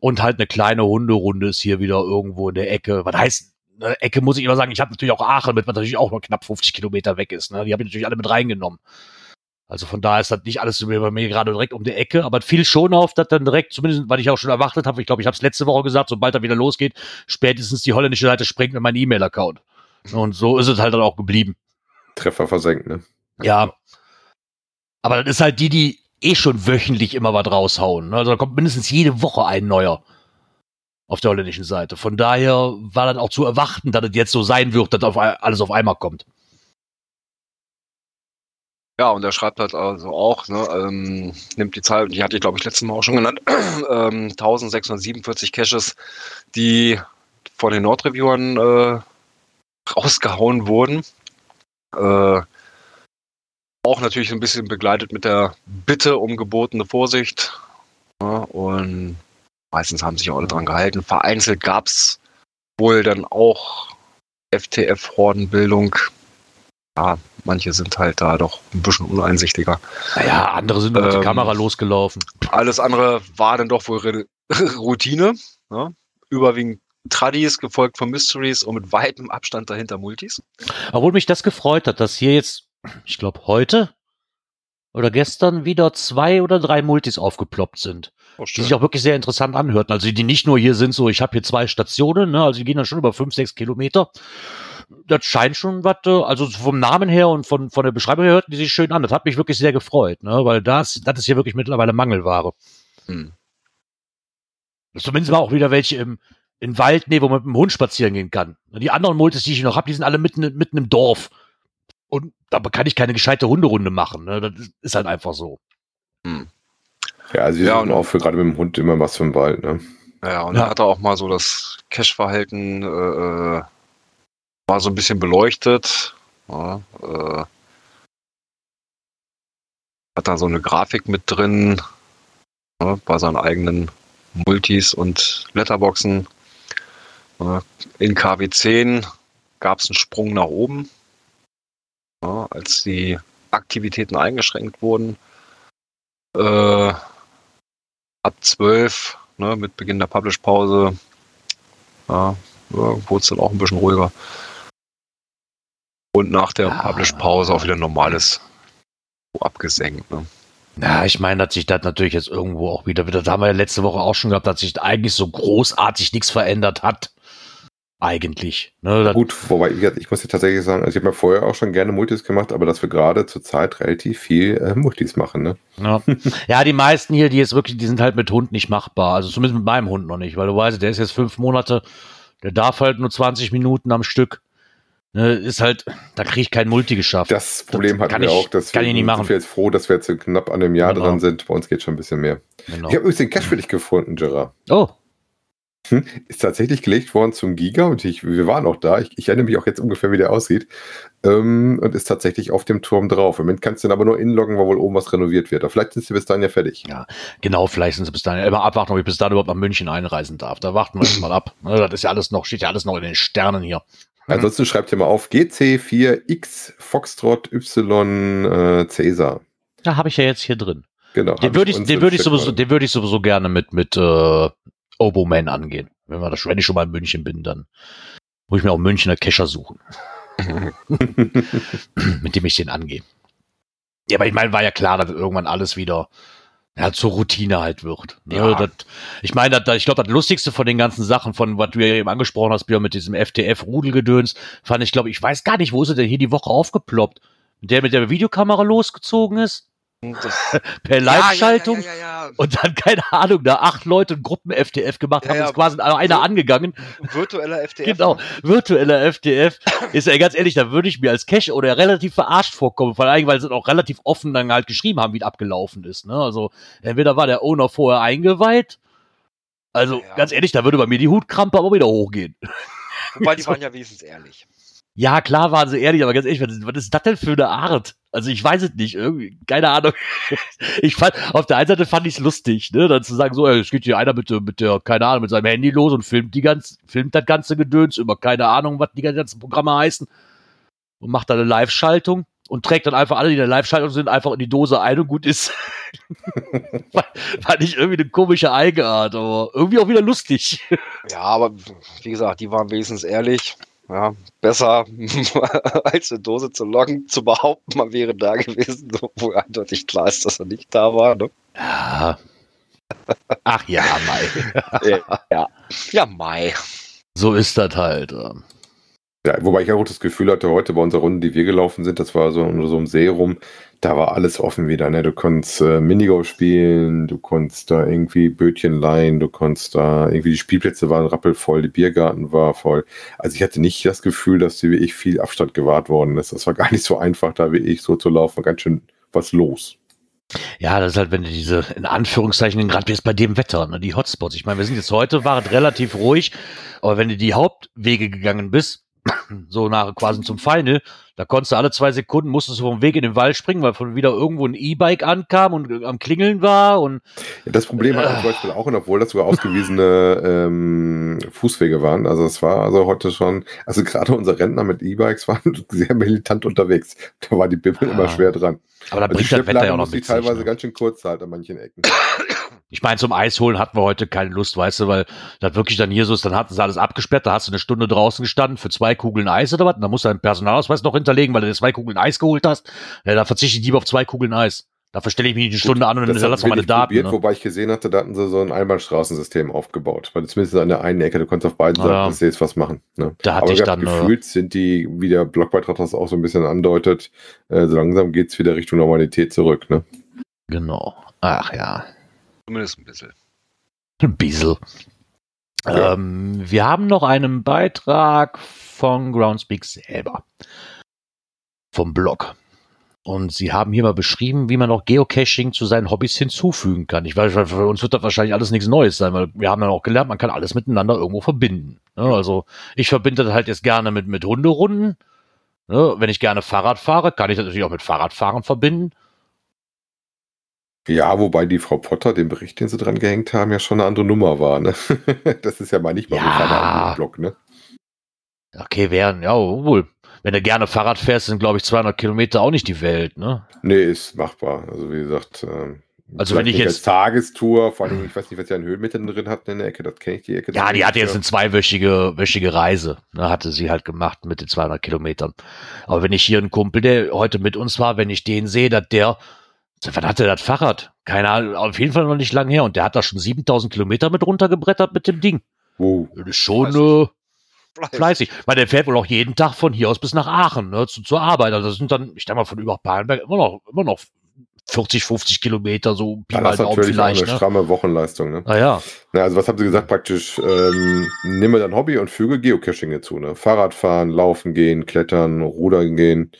Und halt eine kleine Hunderunde ist hier wieder irgendwo in der Ecke. Was heißt, eine Ecke muss ich immer sagen, ich habe natürlich auch Aachen mit, was natürlich auch noch knapp 50 Kilometer weg ist. Ne? Die habe ich natürlich alle mit reingenommen. Also von daher ist das nicht alles bei mir gerade direkt um die Ecke, aber es fiel schon auf, dass dann direkt, zumindest weil ich auch schon erwartet habe, ich glaube, ich habe es letzte Woche gesagt, sobald er wieder losgeht, spätestens die holländische Seite springt mit meinem E-Mail-Account. Und so ist es halt dann auch geblieben. Treffer versenkt, ne? Ja. Aber das ist halt die, die eh schon wöchentlich immer was raushauen. ne? Also da kommt mindestens jede Woche ein neuer. auf der holländischen Seite. Von daher war das auch zu erwarten, dass es jetzt so sein wird, dass auf, alles auf einmal kommt. Ja, und er schreibt halt also auch, ne, ähm, nimmt die Zahl, die hatte ich glaube ich letztes Mal auch schon genannt, ähm, 1647 Caches, die von den Nordreviewern äh, rausgehauen wurden. Äh, auch natürlich ein bisschen begleitet mit der Bitte um gebotene Vorsicht. Ja, und meistens haben sich auch alle dran gehalten. Vereinzelt gab es wohl dann auch FTF-Hordenbildung. Ja, manche sind halt da doch ein bisschen uneinsichtiger. Naja, andere sind mit der Ähm, Kamera losgelaufen. Alles andere war dann doch wohl Routine. Ne? Überwiegend Tradis, gefolgt von Mysteries und mit weitem Abstand dahinter Multis. Obwohl mich das gefreut hat, dass hier jetzt, ich glaube heute oder gestern wieder zwei oder drei Multis aufgeploppt sind. Oh, die sich auch wirklich sehr interessant anhörten. Also die nicht nur hier sind so, ich habe hier zwei Stationen, ne, also die gehen dann schon über fünf, sechs Kilometer. Das scheint schon was, äh, also vom Namen her und von, von der Beschreibung her hörten die sich schön an. Das hat mich wirklich sehr gefreut, ne, weil das, das ist hier wirklich mittlerweile Mangelware. Hm. Zumindest mal auch wieder welche im, in Wald, nee, wo man mit dem Hund spazieren gehen kann. Die anderen Multis, die ich noch habe, die sind alle mitten, mitten im Dorf. Und da kann ich keine gescheite Hunderunde machen. Ne? Das ist halt einfach so. Ja, also wir Ja, und- auch für gerade mit dem Hund immer was vom Wald. Ne? Ja, und Ja. er hat auch mal so das Cache-Verhalten äh, war so ein bisschen beleuchtet. Ja, äh, hat da so eine Grafik mit drin ja, bei seinen eigenen Multis und Letterboxen. In KW10 gab es einen Sprung nach oben, als die Aktivitäten eingeschränkt wurden. Äh, ab 12, ne, mit Beginn der Publish-Pause, wurde es dann auch ein bisschen ruhiger. Und nach der Ja. Publish-Pause auch wieder normales abgesenkt. Ne? Ja, ich meine, dass sich das natürlich jetzt irgendwo auch wieder, das haben wir ja letzte Woche auch schon gehabt, dass sich eigentlich so großartig nichts verändert hat. Eigentlich. Ne, Gut, wobei, gesagt, ich muss ja tatsächlich sagen, also ich habe ja vorher auch schon gerne Multis gemacht, aber dass wir gerade zurzeit relativ viel äh, Multis machen. Ne? ja. ja, die meisten hier, die jetzt wirklich, die sind halt mit Hund nicht machbar. Also zumindest mit meinem Hund noch nicht, weil du weißt, der ist jetzt fünf Monate, der darf halt nur 20 Minuten am Stück. Ne, ist halt, da kriege ich kein Multi geschafft. Das Problem hatten kann wir ich- auch, dass kann ich nicht machen. sind wir jetzt froh, dass wir jetzt knapp an einem Jahr Genau. dran sind. Bei uns geht schon ein bisschen mehr. Genau. Ich habe übrigens den Cache für dich gefunden, Gerard. Oh, Ist tatsächlich gelegt worden zum Giga und ich, wir waren auch da. Ich, ich erinnere mich auch jetzt ungefähr, wie der aussieht. Ähm, und ist tatsächlich auf dem Turm drauf. Im Moment kannst du den aber nur inloggen, weil wohl oben was renoviert wird. Aber vielleicht sind sie bis dahin ja fertig. genau, vielleicht sind sie bis dahin, immer abwarten, ob ich bis dahin überhaupt nach München einreisen darf. Da warten wir jetzt mal ab. Ne, Das ist ja alles noch, steht ja alles noch in den Sternen hier. Ansonsten schreibt ihr mal auf GC4X Foxtrot Y äh, Cäsar. Da habe ich ja jetzt hier drin. Genau. Den würde ich, den würde ich sowieso, mal- den würde ich sowieso gerne mit, mit, äh, Oboman angehen. Wenn wir das, wenn ich schon mal in München bin, dann muss ich mir auch Münchner Kescher suchen, mit dem ich den angehe. Ja, aber ich meine, war ja klar, dass irgendwann alles wieder ja, zur Routine halt wird. Ne? Ja. Das, ich meine, das, ich glaube, das Lustigste von den ganzen Sachen, von was du ja eben angesprochen hast, Björn, mit diesem FTF-Rudelgedöns, fand ich, glaube ich, weiß gar nicht, wo ist er denn hier die Woche aufgeploppt? Der mit der Videokamera losgezogen ist? Das, Per Live-Schaltung? Ja, ja, ja, Und dann, keine Ahnung, da acht Leute Gruppen-FTF gemacht haben, ist quasi einer angegangen. Virtueller FTF. Genau, virtueller FTF. Ist ja ganz ehrlich, da würde ich mir als Cache oder relativ verarscht vorkommen, vor allem, weil sie auch relativ offen dann halt geschrieben haben, wie es abgelaufen ist. Ne? Also, entweder war der Owner vorher eingeweiht, also ganz ehrlich, da würde bei mir die Hutkrampe aber wieder hochgehen. Wobei die waren ja wenigstens ehrlich. Ja, klar waren sie ehrlich, aber ganz ehrlich, was ist, das denn für eine Art? Also ich weiß es nicht, irgendwie, keine Ahnung. Ich fand, auf der einen Seite fand ich es lustig, ne, dann zu sagen, so, es geht hier einer mit, mit der, keine Ahnung, mit seinem Handy los und filmt die ganz, filmt das ganze Gedöns über keine Ahnung, was die ganzen Programme heißen und macht dann eine Live-Schaltung und trägt dann einfach alle, die in der Live-Schaltung sind, einfach in die Dose ein und gut ist. fand, ich irgendwie eine komische Eigenart, aber irgendwie auch wieder lustig. Ja, aber wie gesagt, die waren wenigstens ehrlich. Ja, besser als eine Dose zu loggen, zu behaupten, man wäre da gewesen, wo eindeutig klar ist, dass er nicht da war. Ne? Ja. Ach ja, Mai. ja. ja, Mai. So ist das halt. Ja, wobei ich auch das Gefühl hatte, heute bei unserer Runde, die wir gelaufen sind, das war so unter so einem See rum, da war alles offen wieder. Ne? Du konntest äh, Minigolf spielen, du konntest da irgendwie Bötchen leihen, du konntest da irgendwie die Spielplätze waren rappelvoll, die Biergarten war voll. Also ich hatte nicht das Gefühl, dass wie ich viel Abstand gewahrt worden ist. Das war gar nicht so einfach, da wie ich so zu laufen, ganz schön was los. Ja, das ist halt, wenn du diese, in Anführungszeichen, gerade jetzt bei dem Wetter, ne, die Hotspots. Ich meine, wir sind jetzt heute, war es relativ ruhig, aber wenn du die Hauptwege gegangen bist, so nach quasi zum Final, da konntest du alle zwei Sekunden, musstest du vom Weg in den Wald springen, weil von wieder irgendwo ein E-Bike ankam und am Klingeln war und Ja, das Problem hat Äh. zum Beispiel auch, und obwohl das sogar ausgewiesene ähm, Fußwege waren, also es war also heute schon, also gerade unsere Rentner mit E-Bikes waren sehr militant unterwegs. Da war die Bimmel Ah. immer schwer dran. aber da Also die bringt das Wetter ja auch noch mit sich. teilweise Ne? ganz schön kurz halt an manchen Ecken. Ich meine, zum Eisholen hatten wir heute keine Lust, weißt du, weil das wirklich dann hier so ist, dann hatten sie alles abgesperrt, da hast du eine Stunde draußen gestanden für zwei Kugeln Eis oder was, und dann musst du deinen Personalausweis noch hinterlegen, weil du dir zwei Kugeln Eis geholt hast. Ja, da verzichte ich lieber auf zwei Kugeln Eis. Dafür stelle ich mich nicht eine Stunde an und dann Das lass mal meine Daten. probiert, Ne? wobei ich gesehen hatte, da hatten sie so ein Einbahnstraßensystem aufgebaut. Weil zumindest an der einen Ecke, du konntest auf beiden Ja. Seiten Sees was machen. Ne? Da hatte Aber ich dann, äh, gefühlt sind die, wie der Blogbeitrag das auch so ein bisschen andeutet, äh, so langsam geht's wieder Richtung Normalität zurück. Ne? Genau. Ach ja. Zumindest ein bisschen. Ein bisschen. Ja. Ähm, wir haben noch einen Beitrag von Groundspeak selber. Vom Blog. Und sie haben hier mal beschrieben, wie man auch Geocaching zu seinen Hobbys hinzufügen kann. Ich weiß, für uns wird das wahrscheinlich alles nichts Neues sein, weil wir haben dann auch gelernt, man kann alles miteinander irgendwo verbinden. Ne? Also ich verbinde das halt jetzt gerne mit, mit Hunderunden. Ne? Wenn ich gerne Fahrrad fahre, kann ich das natürlich auch mit Fahrradfahren verbinden. Ja, wobei die Frau Potter, den Bericht, den sie dran gehängt haben, ja schon eine andere Nummer war. Ne? das ist ja mal nicht mal Ja. im Blog. Ne? Okay, wären, ja, wohl. Wenn du gerne Fahrrad fährst, sind, glaube ich, 200 Kilometer auch nicht die Welt, ne? Nee, ist machbar. Also wie gesagt, ähm, Also vielleicht wenn ich jetzt- als Tagestour, vor allem, ich weiß nicht, was die an Höhenmetern drin hatten in der Ecke, das kenne ich die Ecke. Ja, die hatte jetzt eine zweiwöchige wöchige Reise, ne, hatte sie halt gemacht mit den 200 Kilometern. Aber wenn ich hier einen Kumpel, der heute mit uns war, wenn ich den sehe, dass der, wann hat der das Fahrrad? Keine Ahnung, auf jeden Fall noch nicht lang her und der hat da schon 7000 Kilometer mit runtergebrettert mit dem Ding. Wow. Das ist schon Fleißig. äh, fleißig. Weil der fährt wohl auch jeden Tag von hier aus bis nach Aachen, ne, zu, zur Arbeit. Also das sind dann, ich denke mal, von über Palenberg immer noch, immer noch 40, 50 Kilometer, so Pi Ja, mal das ist natürlich auch eine Ne? stramme Wochenleistung. Ne? Ah ja. Na, also was haben sie gesagt praktisch? Ähm, nimm mir dein Hobby und füge Geocaching hinzu. Ne? Fahrradfahren, Laufen gehen, Klettern, Rudern gehen.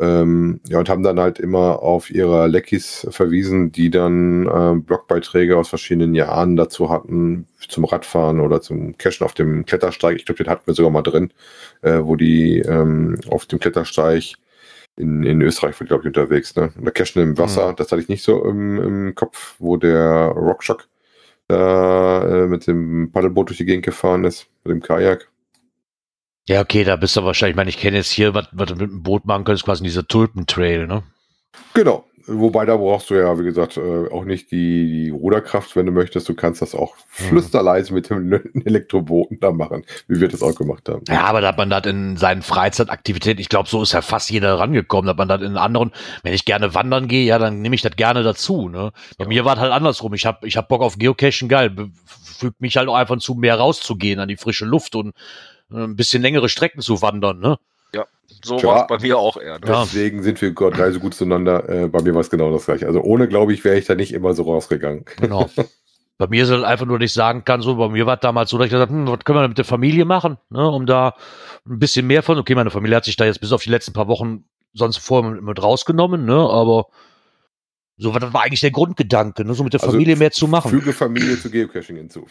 Ähm, ja, und haben dann halt immer auf ihre Leckis verwiesen, die dann ähm, Blogbeiträge aus verschiedenen Jahren dazu hatten, zum Radfahren oder zum Cachen auf dem Klettersteig. Ich glaube, den hatten wir sogar mal drin, äh, wo die ähm, auf dem Klettersteig in, in Österreich, glaube ich, unterwegs. Ne? Oder Cachen im Wasser, das hatte ich nicht so im, im Kopf, wo der Rockshock da äh, mit dem Paddelboot durch die Gegend gefahren ist, mit dem Kajak. Ja, okay, da bist du wahrscheinlich, ich meine, ich kenne jetzt hier, was, was du mit dem Boot machen könntest, quasi dieser Tulpentrail, ne? Genau. Wobei da brauchst du ja, wie gesagt, äh, auch nicht die, die Ruderkraft, wenn du möchtest. Du kannst das auch Mhm. flüsterleise mit dem Elektrobooten da machen, wie wir das auch gemacht haben. Ja, aber da hat man das in seinen Freizeitaktivitäten, ich glaube, so ist ja fast jeder rangekommen, dass man das in anderen, wenn ich gerne wandern gehe, ja, dann nehme ich das gerne dazu, ne? Bei mir war es halt andersrum. Ich habe ich hab Bock auf Geocachen, geil, fügt mich halt auch einfach zu, mehr rauszugehen an die frische Luft und ein bisschen längere Strecken zu wandern, ne? So Tja. war es bei mir auch eher. Ne? Ja. Deswegen sind wir Gott drei so gut zueinander. Äh, bei mir war es genau das gleiche. Also ohne, glaube ich, wäre ich da nicht immer so rausgegangen. Genau. Bei mir ist es einfach nur, dass ich sagen kann, so, bei mir war es damals so, dass ich gesagt habe, hm, was können wir mit der Familie machen, ne, um da ein bisschen mehr von, okay, meine Familie hat sich da jetzt bis auf die letzten paar Wochen sonst vorher mit, mit rausgenommen, ne, aber so, das war eigentlich der Grundgedanke, ne, so mit der Also, Familie mehr zu machen. Füge Familie zu Geocaching hinzu.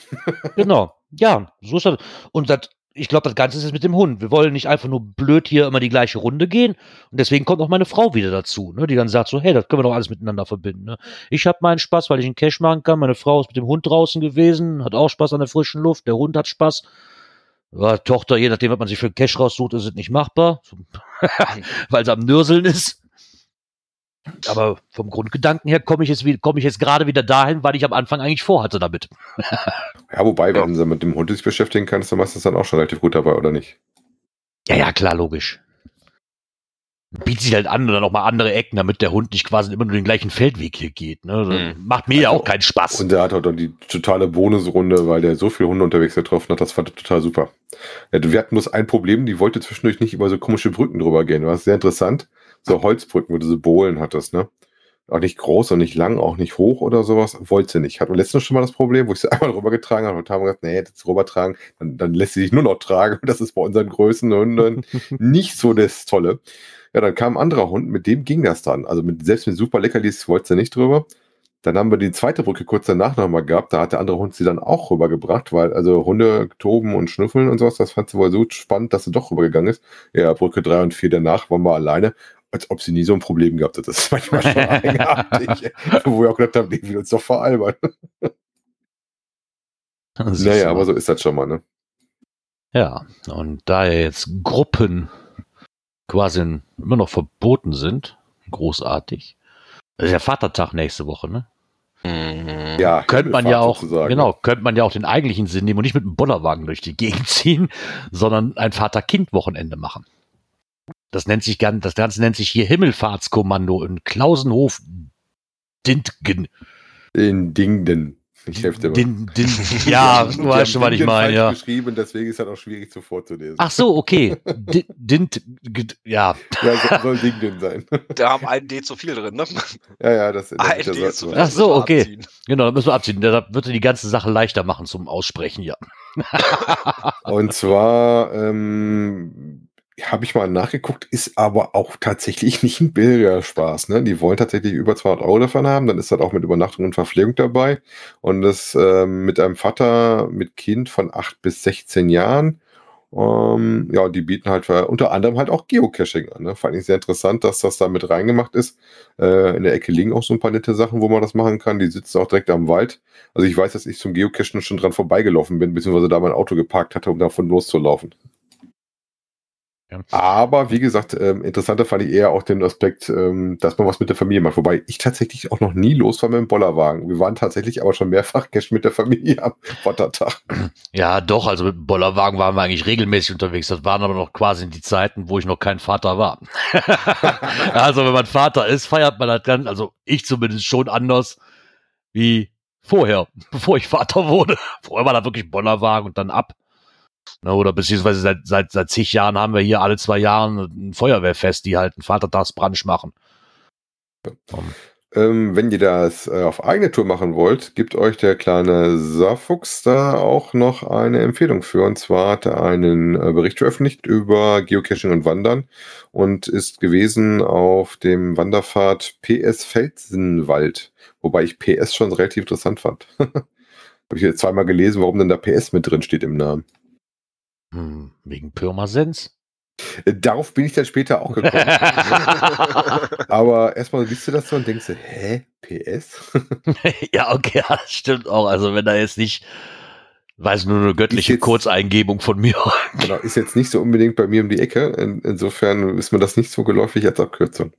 Genau. Ja, so ist das. Und das, ich glaube, das Ganze ist jetzt mit dem Hund. Wir wollen nicht einfach nur blöd hier immer die gleiche Runde gehen. Und deswegen kommt auch meine Frau wieder dazu, ne, die dann sagt so, hey, das können wir doch alles miteinander verbinden. Ne? Ich habe meinen Spaß, weil ich einen Cash machen kann. Meine Frau ist mit dem Hund draußen gewesen, hat auch Spaß an der frischen Luft. Der Hund hat Spaß. Ja, Tochter, je nachdem, was man sich für Cash raussucht, ist es nicht machbar, weil sie am Nürseln ist. Aber vom Grundgedanken her komme ich jetzt, wie- komme ich jetzt gerade wieder dahin, weil ich am Anfang eigentlich vorhatte damit. Ja, wobei, wenn sie mit dem Hund sich beschäftigen kann, ist du meistens dann auch schon relativ gut dabei, oder nicht? Ja, ja, klar, logisch. bietet sich halt an oder noch mal andere Ecken, damit der Hund nicht quasi immer nur den gleichen Feldweg hier geht. Ne? Das Mhm. Macht mir ja auch keinen Spaß. Und der hat auch dann die totale Bonusrunde, weil der so viele Hunde unterwegs getroffen hat. Das fand ich total super. Wir hatten bloß ein Problem, die wollte zwischendurch nicht über so komische Brücken drüber gehen. Das ist sehr interessant. So Holzbrücken, wo du so Bohlen hattest, ne? Auch nicht groß und nicht lang, auch nicht hoch oder sowas. Wollte sie nicht. Hatten wir letztens schon mal das Problem, wo ich sie einmal rübergetragen habe. Und haben gesagt, nee, das rübertragen, dann, dann lässt sie sich nur noch tragen. Das ist bei unseren Größen Hunden nicht so das Tolle. Ja, dann kam ein anderer Hund, mit dem ging das dann. Also mit, selbst mit super Leckerlis wollte sie nicht drüber. Dann haben wir die zweite Brücke kurz danach nochmal gehabt. Da hat der andere Hund sie dann auch rübergebracht, weil also Hunde toben und schnüffeln und sowas, das fand sie wohl so spannend, dass sie doch rübergegangen ist. Ja, Brücke drei und vier danach waren wir alleine, als ob sie nie so ein Problem gehabt hat. Das ist manchmal schon eigenartig. Wo wir auch gedacht haben, die will uns doch veralbern. Naja, so. aber so ist das schon mal, ne? Ja, und da ja jetzt Gruppen quasi immer noch verboten sind, großartig. Das ist ja Vatertag nächste Woche, ne? Mhm. Ja, Könnte man ja auch, genau, könnte man ja auch den eigentlichen Sinn nehmen und nicht mit einem Bollerwagen durch die Gegend ziehen, sondern ein Vater-Kind-Wochenende machen. Das nennt sich ganz, das Ganze nennt sich hier Himmelfahrtskommando in Klausenhof Dintgen. In Dingden. Ich helfe dir mal. Din, din, ja, du weißt schon, was ich meine, ja. geschrieben, deswegen ist das auch schwierig so vorzulesen. Ach so, okay. Din, dint, ja, Ja, so, soll Dingden sein. Da haben einen D zu viel drin, ne? ja, ja, das, das, Ein D zu viel. Ach so, okay. abziehen. genau, da müssen wir abziehen. Da wird die ganze Sache leichter machen zum Aussprechen, ja. Und zwar ähm, habe ich mal nachgeguckt, ist aber auch tatsächlich nicht ein billiger Spaß. Ne? Die wollen tatsächlich über 200 Euro davon haben, dann ist das auch mit Übernachtung und Verpflegung dabei. Und das ähm, mit einem Vater mit Kind von 8 bis 16 Jahren. Ähm, ja, die bieten halt für, unter anderem halt auch Geocaching an. Ne? Fand ich sehr interessant, dass das da mit reingemacht ist. Äh, in der Ecke liegen auch so ein paar nette Sachen, wo man das machen kann. Die sitzen auch direkt am Wald. Also ich weiß, dass ich zum Geocachen schon dran vorbeigelaufen bin, beziehungsweise da mein Auto geparkt hatte, um davon loszulaufen. Ja. Aber wie gesagt, ähm, interessanter fand ich eher auch den Aspekt, ähm, dass man was mit der Familie macht. Wobei ich tatsächlich auch noch nie los war mit dem Bollerwagen. Wir waren tatsächlich aber schon mehrfach Cash mit der Familie am Vatertag. Ja, doch, also mit dem Bollerwagen waren wir eigentlich regelmäßig unterwegs. Das waren aber noch quasi die Zeiten, wo ich noch kein Vater war. also wenn man Vater ist, feiert man das dann, also ich zumindest schon anders wie vorher, bevor ich Vater wurde. Vorher war da wirklich Bollerwagen und dann ab. Ne, oder beziehungsweise seit, seit, seit zig Jahren haben wir hier alle zwei Jahre ein Feuerwehrfest, die halt einen Vatertagsbrunch machen. Ähm, wenn ihr das äh, auf eigene Tour machen wollt, gibt euch der kleine Saarfuchs da auch noch eine Empfehlung für. Und zwar hat er einen äh, Bericht veröffentlicht über Geocaching und Wandern und ist gewesen auf dem Wanderpfad PS Felsenwald. Wobei ich PS schon relativ interessant fand. Habe ich jetzt zweimal gelesen, warum denn da PS mit drin steht im Namen. Hm, wegen Pirmasens. Darauf bin ich dann später auch gekommen. Aber erstmal liest du das so und denkst du, hä? PS? ja, okay, das stimmt auch. Also wenn da jetzt nicht, weiß nur eine göttliche jetzt- Kurzeingebung von mir. Genau, ist jetzt nicht so unbedingt bei mir um die Ecke. In, insofern ist mir das nicht so geläufig als Abkürzung.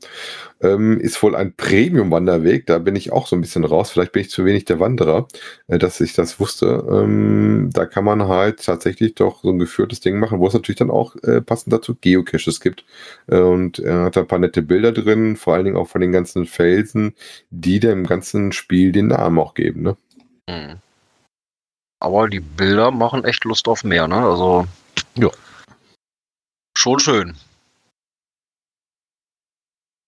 Ähm, ist wohl ein Premium-Wanderweg. Da bin ich auch so ein bisschen raus. Vielleicht bin ich zu wenig der Wanderer, äh, dass ich das wusste. Ähm, da kann man halt tatsächlich doch so ein geführtes Ding machen, wo es natürlich dann auch äh, passend dazu Geocaches gibt. Äh, und er hat da ein paar nette Bilder drin, vor allen Dingen auch von den ganzen Felsen, die dem ganzen Spiel den Namen auch geben. Ne? Mhm. Aber die Bilder machen echt Lust auf mehr, ne? Also. Ja. Schon schön.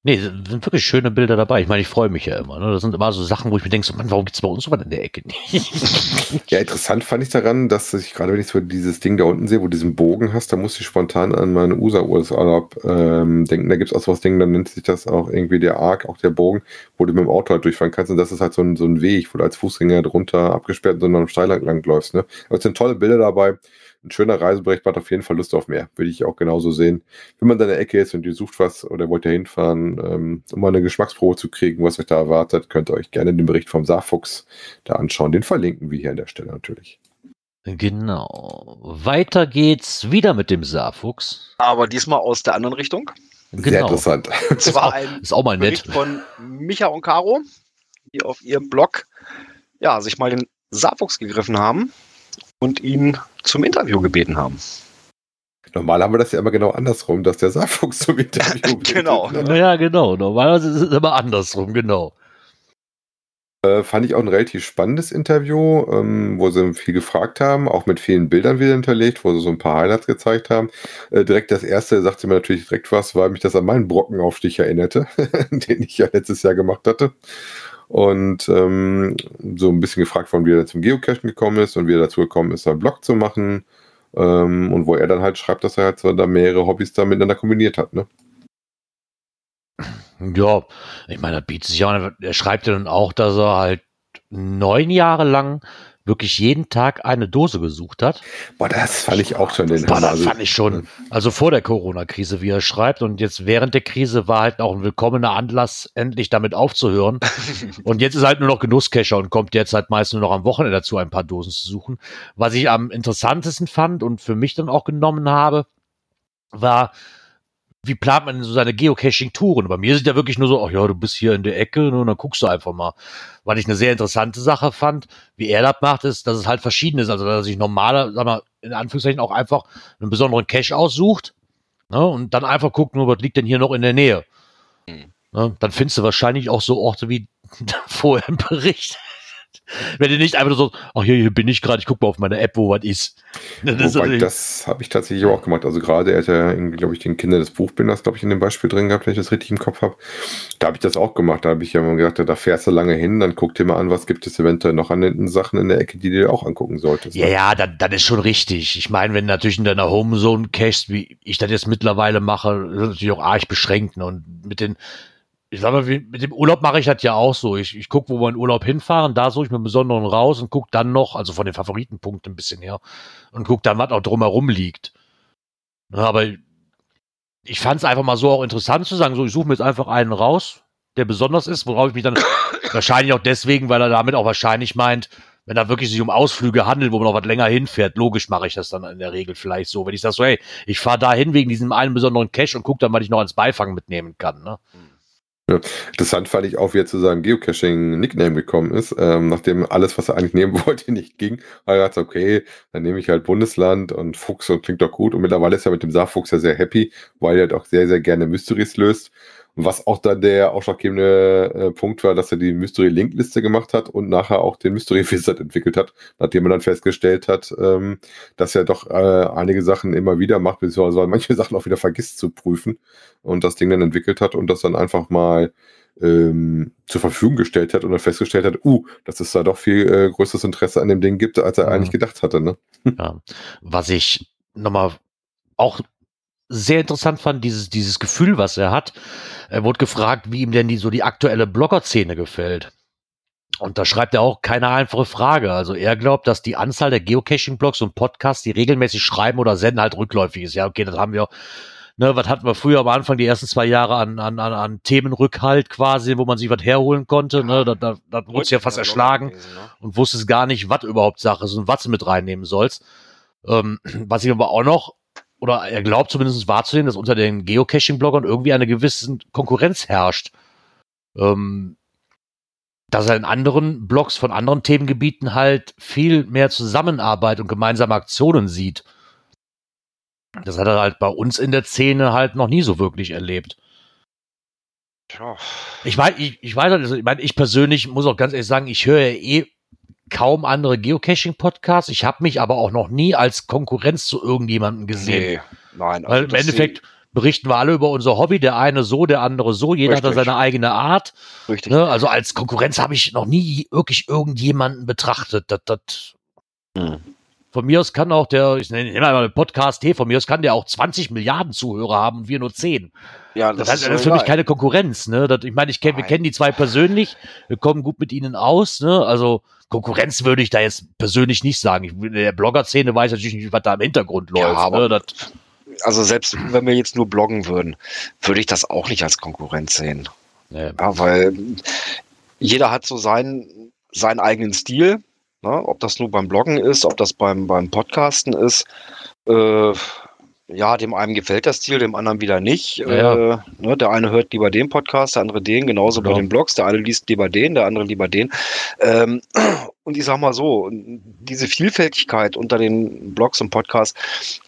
Nee, sind wirklich schöne Bilder dabei. Ich meine, ich freue mich ja immer. Ne? Das sind immer so Sachen, wo ich mir denke, so, Mann, warum gibt's bei uns sowas in der Ecke nicht? Ja, interessant fand ich daran, dass ich gerade, wenn ich so dieses Ding da unten sehe, wo du diesen Bogen hast, da muss ich spontan an meinen USA-Urlaub ähm, denken. Da gibt es auch so was Ding, dann nennt sich das auch irgendwie der Arc, auch der Bogen, wo du mit dem Auto halt durchfahren kannst. Und das ist halt so ein, so ein Weg, wo du als Fußgänger drunter abgesperrt und dann am Steil lang läufst. Ne? Aber es sind tolle Bilder dabei. Ein schöner Reisebericht macht auf jeden Fall Lust auf mehr. Würde ich auch genauso sehen. Wenn man da in der Ecke ist und ihr sucht was oder wollt ihr hinfahren, ähm, um mal eine Geschmacksprobe zu kriegen, was euch da erwartet, könnt ihr euch gerne den Bericht vom Saarfuchs da anschauen. Den verlinken wir hier an der Stelle natürlich. genau. Weiter geht's wieder mit dem Saarfuchs. Aber diesmal aus der anderen Richtung. Sehr Genau. interessant. Und zwar ein Ist auch mal nett. Bericht von Micha und Caro, die auf ihrem Blog ja, sich mal den Saarfuchs gegriffen haben und ihn zum Interview gebeten haben. Normal haben wir das ja immer genau andersrum, dass der Saarfuchs zum Interview Genau. bittet, ne? Ja, genau. Normalerweise ist es immer andersrum, genau. Äh, fand ich auch ein relativ spannendes Interview, ähm, wo sie viel gefragt haben, auch mit vielen Bildern wieder hinterlegt, wo sie so ein paar Highlights gezeigt haben. Äh, direkt das erste sagte mir natürlich direkt was, weil mich das an meinen Brockenaufstich erinnerte, den ich ja letztes Jahr gemacht hatte. Und ähm, so ein bisschen gefragt worden, wie er zum Geocachen gekommen ist und wie er dazu gekommen ist, einen Blog zu machen. Ähm, und wo er dann halt schreibt, dass er halt so da mehrere Hobbys da miteinander kombiniert hat. Ne? Ja, ich meine, das bietet sich auch. an. Er schreibt ja dann auch, dass er halt neun Jahre lang wirklich jeden Tag eine Dose gesucht hat. Boah, das fand ich auch schon den Boah, das Also, fand ich schon, also vor der Corona-Krise, wie er schreibt. Und jetzt während der Krise war halt auch ein willkommener Anlass, endlich damit aufzuhören. und jetzt ist halt nur noch Genusscacher und kommt jetzt halt meist nur noch am Wochenende dazu, ein paar Dosen zu suchen. Was ich am interessantesten fand und für mich dann auch genommen habe, war, wie plant man denn so seine Geocaching-Touren? Bei mir ist es ja wirklich nur so, ach ja, du bist hier in der Ecke, ne, und dann guckst du einfach mal. Was ich eine sehr interessante Sache fand, wie er das macht, ist, dass es halt verschieden ist. Also, dass sich normaler, sag mal, in Anführungszeichen auch einfach einen besonderen Cache aussucht, ne, und dann einfach guckt, nur was liegt denn hier noch in der Nähe. Mhm. Ne, dann findest du wahrscheinlich auch so Orte wie vorher im Bericht. Wenn du nicht einfach nur so, ach hier, hier bin ich gerade, ich guck mal auf meine App, wo was ist. Das ist Wobei, natürlich- das habe ich tatsächlich auch gemacht. Also gerade, er hat ja, glaube ich, den Kinder des Buchbinders, glaube ich, in dem Beispiel drin gehabt, wenn ich das richtig im Kopf habe. Da habe ich das auch gemacht. Da habe ich ja mal gesagt, da fährst du lange hin, dann guck dir mal an, was gibt es eventuell noch an den Sachen in der Ecke, die du dir auch angucken solltest. Ja, ja, das, das ist schon richtig. Ich meine, wenn du natürlich in deiner Homezone cachst, wie ich das jetzt mittlerweile mache, ist das natürlich auch arg beschränkt. Ne? Und mit den, ich sag mal, mit dem Urlaub mache ich das ja auch so. Ich, ich gucke, wo wir in Urlaub hinfahren, da suche ich mir einen besonderen raus und gucke dann noch, also von den Favoritenpunkten ein bisschen her, und gucke dann, was auch drumherum liegt. Ja, aber ich fand es einfach mal so auch interessant zu sagen, so, ich suche mir jetzt einfach einen raus, der besonders ist, worauf ich mich dann wahrscheinlich auch deswegen, weil er damit auch wahrscheinlich meint, wenn da wirklich sich um Ausflüge handelt, wo man noch was länger hinfährt, logisch mache ich das dann in der Regel vielleicht so. Wenn ich sage so, hey, ich fahre da hin wegen diesem einen besonderen Cache und gucke dann, was ich noch als Beifang mitnehmen kann. Ne? Interessant fand ich auch, wie er zu seinem Geocaching-Nickname gekommen ist, ähm, nachdem alles, was er eigentlich nehmen wollte, nicht ging. Er hat gesagt, okay, dann nehme ich halt Bundesland und Fuchs und klingt doch gut. Und mittlerweile ist er mit dem Saarfuchs ja sehr happy, weil er halt auch sehr, sehr gerne Mysteries löst. Was auch dann der ausschlaggebende äh, Punkt war, dass er die Mystery-Link-Liste gemacht hat und nachher auch den Mystery-Wizard entwickelt hat, nachdem er dann festgestellt hat, ähm, dass er doch äh, einige Sachen immer wieder macht, beziehungsweise manche Sachen auch wieder vergisst zu prüfen und das Ding dann entwickelt hat und das dann einfach mal ähm, zur Verfügung gestellt hat und dann festgestellt hat, uh, dass es da doch viel äh, größeres Interesse an dem Ding gibt, als er Mhm. eigentlich gedacht hatte. Ne? Ja. Was ich nochmal auch sehr interessant fand, dieses, dieses Gefühl, was er hat. Er wurde gefragt, wie ihm denn die, so die aktuelle Blogger-Szene gefällt. Und da schreibt er auch keine einfache Frage. Also er glaubt, dass die Anzahl der Geocaching-Blogs und Podcasts, die regelmäßig schreiben oder senden, halt rückläufig ist. Ja, okay, das haben wir. Ne, was hatten wir früher am Anfang, die ersten zwei Jahre an, an, an, an Themenrückhalt quasi, wo man sich was herholen konnte. Ne, da, da, da wurde es ja fast erschlagen Gewesen, ne? und wusstest gar nicht, was überhaupt Sache ist und was du mit reinnehmen sollst. Ähm, was ich aber auch noch, oder er glaubt zumindest wahrzunehmen, dass unter den Geocaching-Bloggern irgendwie eine gewisse Konkurrenz herrscht. Ähm, dass er in anderen Blogs von anderen Themengebieten halt viel mehr Zusammenarbeit und gemeinsame Aktionen sieht. Das hat er halt bei uns in der Szene halt noch nie so wirklich erlebt. Tja. Ich weiß, ich, ich weiß, also ich meine, ich persönlich muss auch ganz ehrlich sagen, ich höre ja eh kaum andere Geocaching-Podcasts. Ich habe mich aber auch noch nie als Konkurrenz zu irgendjemandem gesehen. Nee, nein. also Weil im Endeffekt berichten wir alle über unser Hobby, der eine so, der andere so, jeder hat da Richtig. seine eigene Art. Richtig. Ne? Also als Konkurrenz habe ich noch nie wirklich irgendjemanden betrachtet. Das, das, Hm. von mir aus kann auch der, ich nenne ihn mal Podcast T, von mir aus kann der auch 20 Milliarden Zuhörer haben und wir nur 10. Ja, Das, heißt, das ist für mich keine Konkurrenz. Ne? Das, ich meine, ich kenn, wir kennen die zwei persönlich, wir kommen gut mit ihnen aus. Ne? Also Konkurrenz würde ich da jetzt persönlich nicht sagen. Ich, in der Blogger-Szene weiß ich natürlich nicht, was da im Hintergrund Ja, läuft. aber- ne? das, Also selbst wenn wir jetzt nur bloggen würden, würde ich das auch nicht als Konkurrenz sehen. ne. Ja, weil jeder hat so seinen, seinen eigenen Stil. Ne? Ob das nur beim Bloggen ist, ob das beim, beim Podcasten ist. Äh, ja, dem einen gefällt der Stil, dem anderen wieder nicht. Ja, Äh, ne? Der eine hört lieber den Podcast, der andere den, genauso bei Ja. den Blogs. Der eine liest lieber den, der andere lieber den. Ähm, und ich sag mal so, diese Vielfältigkeit unter den Blogs und Podcasts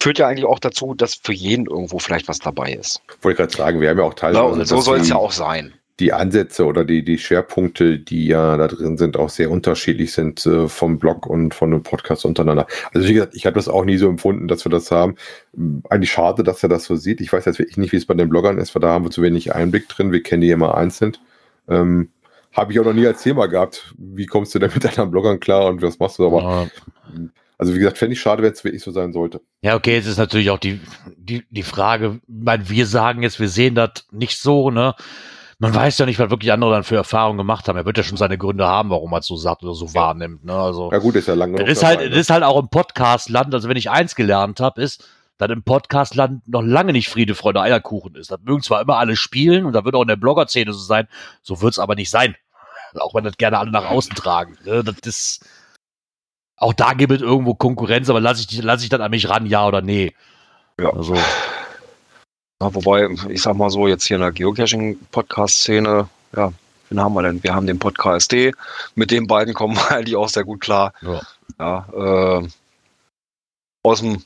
führt ja eigentlich auch dazu, dass für jeden irgendwo vielleicht was dabei ist. Wollte gerade sagen, wir haben ja auch Ja, teilweise. und so soll es ja auch sein. Die Ansätze oder die, die Schwerpunkte, die ja da drin sind, auch sehr unterschiedlich sind äh, vom Blog und von dem Podcast untereinander. Also wie gesagt, ich habe das auch nie so empfunden, dass wir das haben. Ähm, Eigentlich schade, dass er das so sieht. Ich weiß jetzt wirklich nicht, wie es bei den Bloggern ist, weil da haben wir zu wenig Einblick drin. Wir kennen die immer einzeln. Ähm, habe ich auch noch nie als Thema gehabt. Wie kommst du denn mit deinen Bloggern klar und was machst du? Aber Ja. also wie gesagt, fände ich schade, wenn es wirklich so sein sollte. Ja, okay, jetzt ist natürlich auch die, die, die Frage, ich meine, wir sagen jetzt, wir sehen das nicht so, ne? Man weiß ja nicht, was wirklich andere dann für Erfahrungen gemacht haben. Er wird ja schon seine Gründe haben, warum er es so sagt oder so wahrnimmt, ne? Also. Ja gut, ist ja lange Das ist halt, das ist halt auch im Podcast-Land, also wenn ich eins gelernt habe, ist, dass im Podcast-Land noch lange nicht Friede, Freude, Eierkuchen ist. Das mögen zwar immer alle spielen und da wird auch in der Blogger-Szene so sein, so wird es aber nicht sein. Auch wenn das gerne alle nach außen tragen. ne? Das ist, auch da gibt es irgendwo Konkurrenz, aber lasse ich, lass ich dann an mich ran, ja oder nee? Ja. Also, Ja, wobei, ich sag mal so, jetzt hier in der Geocaching-Podcast-Szene, ja, wen haben wir denn? Wir haben den Podcast D, mit den beiden kommen wir eigentlich auch sehr gut klar. ja. Ja, äh, aus dem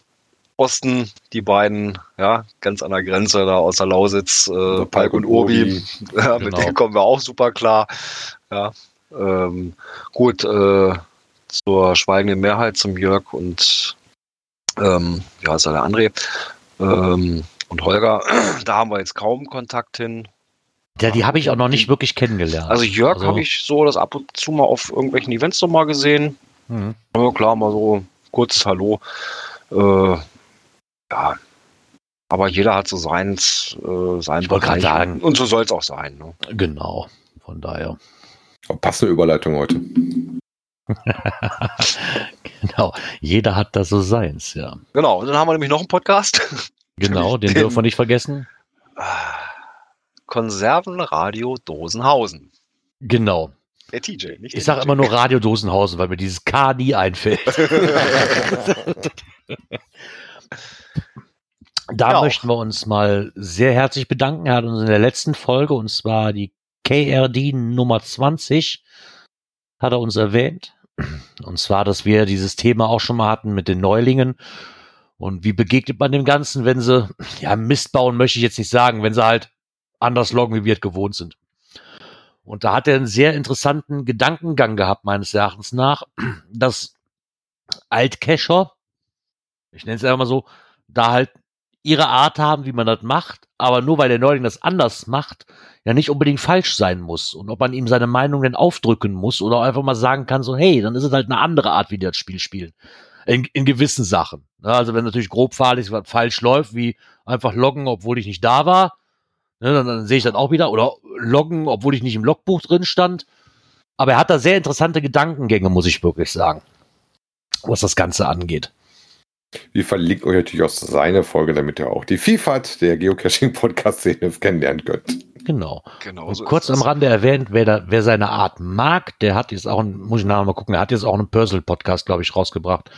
Osten, die beiden, ja, ganz an der Grenze da aus der Lausitz, äh, Palk und Obi, ja, mit Genau. denen kommen wir auch super klar. Ja, ähm, gut, äh, zur schweigenden Mehrheit zum Jörg und ähm, ja, ist ja der André ähm, und Holger, da haben wir jetzt kaum Kontakt hin. Ja, die habe ich auch noch nicht wirklich kennengelernt. Also Jörg Also- habe ich so das ab und zu mal auf irgendwelchen Events noch mal gesehen. Mhm. Ja, klar, mal so kurzes Hallo. Äh, ja. Aber jeder hat so seins, äh, sein Ich wollte gerade Bereich. sagen. Und so soll es auch sein. Ne? Genau. Von daher. Oh, passende Überleitung heute. genau. Jeder hat da so seins, ja. Genau, und dann haben wir nämlich noch einen Podcast. Genau, den Den- dürfen wir nicht vergessen. Konservenradio Dosenhausen. Genau. Der TJ, nicht Ich sage immer nur Radio Dosenhausen, weil mir dieses K nie einfällt. Da Ja. möchten wir uns mal sehr herzlich bedanken. Er hat uns in der letzten Folge, und zwar die KRD Nummer 20, hat er uns erwähnt. Und zwar, dass wir dieses Thema auch schon mal hatten mit den Neulingen. Und wie begegnet man dem Ganzen, wenn sie, ja, Mist bauen möchte ich jetzt nicht sagen, wenn sie halt anders loggen, wie wir es gewohnt sind. Und da hat er einen sehr interessanten Gedankengang gehabt, meines Erachtens nach, dass Altcacher, ich nenne es einfach mal so, da halt ihre Art haben, wie man das macht, aber nur weil der Neuling das anders macht, ja nicht unbedingt falsch sein muss. Und ob man ihm seine Meinung denn aufdrücken muss oder einfach mal sagen kann, so, hey, dann ist es halt eine andere Art, wie die das Spiel spielen. In, in gewissen Sachen. Ja, also wenn natürlich grob fahrlich was falsch läuft, wie einfach loggen, obwohl ich nicht da war, ne, dann, dann sehe ich das auch wieder. Oder loggen, obwohl ich nicht im Logbuch drin stand. Aber er hat da sehr interessante Gedankengänge, muss ich wirklich sagen, was das Ganze angeht. Wir verlinken euch natürlich auch seine Folge, damit ihr auch die Vielfalt der Geocaching-Podcast-Szene kennenlernen könnt. Genau. Genau Und so kurz am. Rande erwähnt, wer, da, wer seine Art mag, der hat jetzt auch, ein, muss ich nachher mal gucken, er hat jetzt auch einen Puzzle-Podcast, glaube ich, rausgebracht.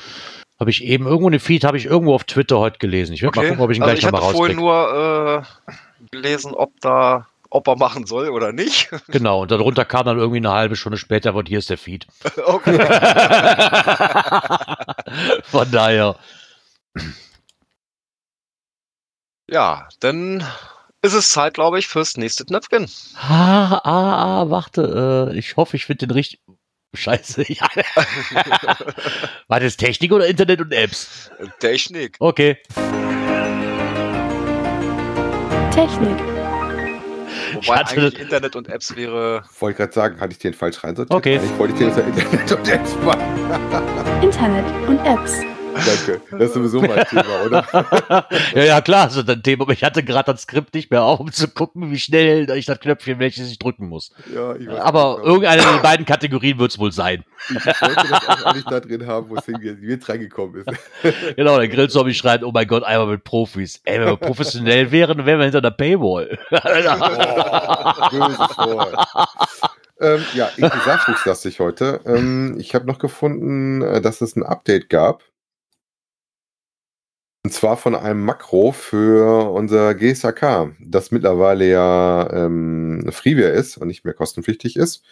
Habe ich eben irgendwo den Feed, habe ich irgendwo auf Twitter heute gelesen. Ich werde mal gucken, ob ich ihn also gleich ich nochmal hatte vorhin rauskriege. nur äh, gelesen, ob da, ob er machen soll oder nicht. Genau, und darunter kam dann irgendwie eine halbe Stunde später, und hier ist der Feed. okay. Von daher, Ja, dann ist es Zeit, glaube ich, fürs nächste Knöpfchen. ah, ah, ah, warte, äh, ich hoffe, ich finde den richtig. Scheiße, ja. War das Technik oder Internet und Apps? Technik. Okay. Technik. Wobei hatte- eigentlich Internet und Apps wäre. Wollte ich gerade sagen, hatte ich den falsch reinsortiert? Okay. Ich wollte den aus der Internet und Apps machen. Internet und Apps. Danke. Das ist sowieso mein Thema, oder? Ja, ja, klar, so ein Thema. Aber ich hatte gerade das Skript nicht mehr auf, um zu gucken, wie schnell ich das Knöpfchen, welches ich drücken muss. Ja, ich Aber nicht, irgendeine der beiden Kategorien wird es wohl sein. Ich wollte das auch eigentlich da drin haben, wo es hingeht, reingekommen ist. Genau, der Grillzombie schreit, oh mein Gott, einmal mit Profis. Ey, wenn wir professionell wären, dann wären wir hinter der Paywall. Böses Wort. ähm, ja, irgendwie sachbuchslastig heute. Ähm, ich habe noch gefunden, äh, dass es ein Update gab. Und zwar von einem Makro für unser GSAK, das mittlerweile ja ähm, Freeware ist und nicht mehr kostenpflichtig ist.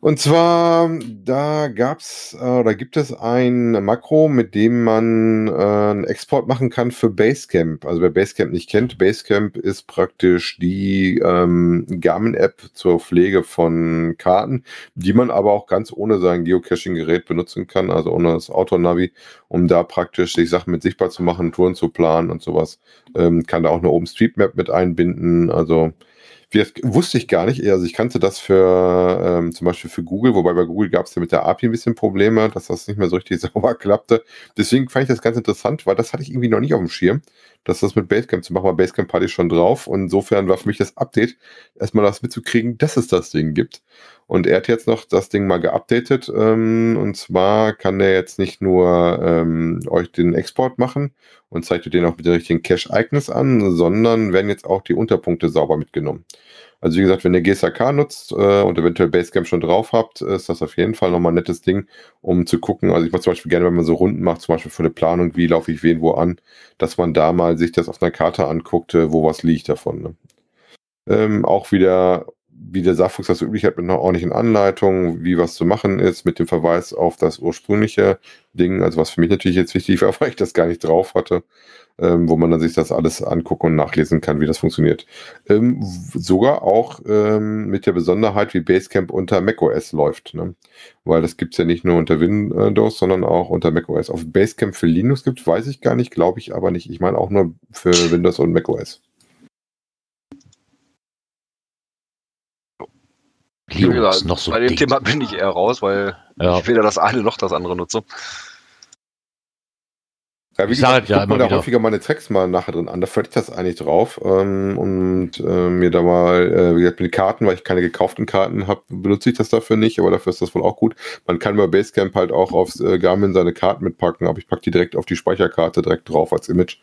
Und zwar, da gab's äh, oder gibt es ein Makro, mit dem man äh, einen Export machen kann für Basecamp. Also wer Basecamp nicht kennt, Basecamp ist praktisch die ähm, Garmin-App zur Pflege von Karten, die man aber auch ganz ohne sein Geocaching-Gerät benutzen kann, also ohne das Autonavi, um da praktisch sich Sachen mit sichtbar zu machen, Touren zu planen und sowas. Ähm, kann da auch eine OpenStreetMap mit einbinden. Also das wusste ich gar nicht. Also ich kannte das für ähm, zum Beispiel für Google, wobei bei Google gab es ja mit der API ein bisschen Probleme, dass das nicht mehr so richtig sauber klappte. Deswegen fand ich das ganz interessant, weil das hatte ich irgendwie noch nicht auf dem Schirm, dass das mit Basecamp zu machen, weil Basecamp ich schon drauf. Und insofern war für mich das Update, erstmal das mitzukriegen, dass es das Ding gibt. Und er hat jetzt noch das Ding mal geupdatet. Ähm, und zwar kann er jetzt nicht nur ähm, euch den Export machen und zeigt euch den auch mit den richtigen Cache-Icons an, sondern werden jetzt auch die Unterpunkte sauber mitgenommen. Also wie gesagt, wenn ihr GSAK nutzt äh, und eventuell Basecamp schon drauf habt, ist das auf jeden Fall nochmal ein nettes Ding, um zu gucken. Also ich mache zum Beispiel gerne, wenn man so Runden macht, zum Beispiel für eine Planung, wie laufe ich wen wo an, dass man da mal sich das auf einer Karte anguckt, äh, wo was liegt davon. Ne? Ähm, auch wieder wie der Saarfuchs das üblich hat, mit einer ordentlichen Anleitung, wie was zu machen ist, mit dem Verweis auf das ursprüngliche Ding, also was für mich natürlich jetzt wichtig war, weil ich das gar nicht drauf hatte, ähm, wo man dann sich das alles angucken und nachlesen kann, wie das funktioniert. Ähm, sogar auch ähm, mit der Besonderheit, wie Basecamp unter macOS läuft, ne? weil das gibt's ja nicht nur unter Windows, sondern auch unter macOS. Auf Basecamp für Linux gibt, weiß ich gar nicht, glaube ich aber nicht. Ich meine auch nur für Windows und macOS. Wie gesagt, Linux noch so bei dem dick. Thema bin ich eher raus, weil Ja. ich weder das eine noch das andere nutze. Ja, wie Ich gesagt, sag ich ja guck immer mir da wieder. häufiger meine Tracks mal nachher drin an. Da fällt ich das eigentlich drauf. Ähm, und äh, mir da mal, äh, wie gesagt, mit den Karten, weil ich keine gekauften Karten habe, benutze ich das dafür nicht, aber dafür ist das wohl auch gut. Man kann bei Basecamp halt auch aufs äh, Garmin seine Karten mitpacken, aber ich packe die direkt auf die Speicherkarte direkt drauf als Image.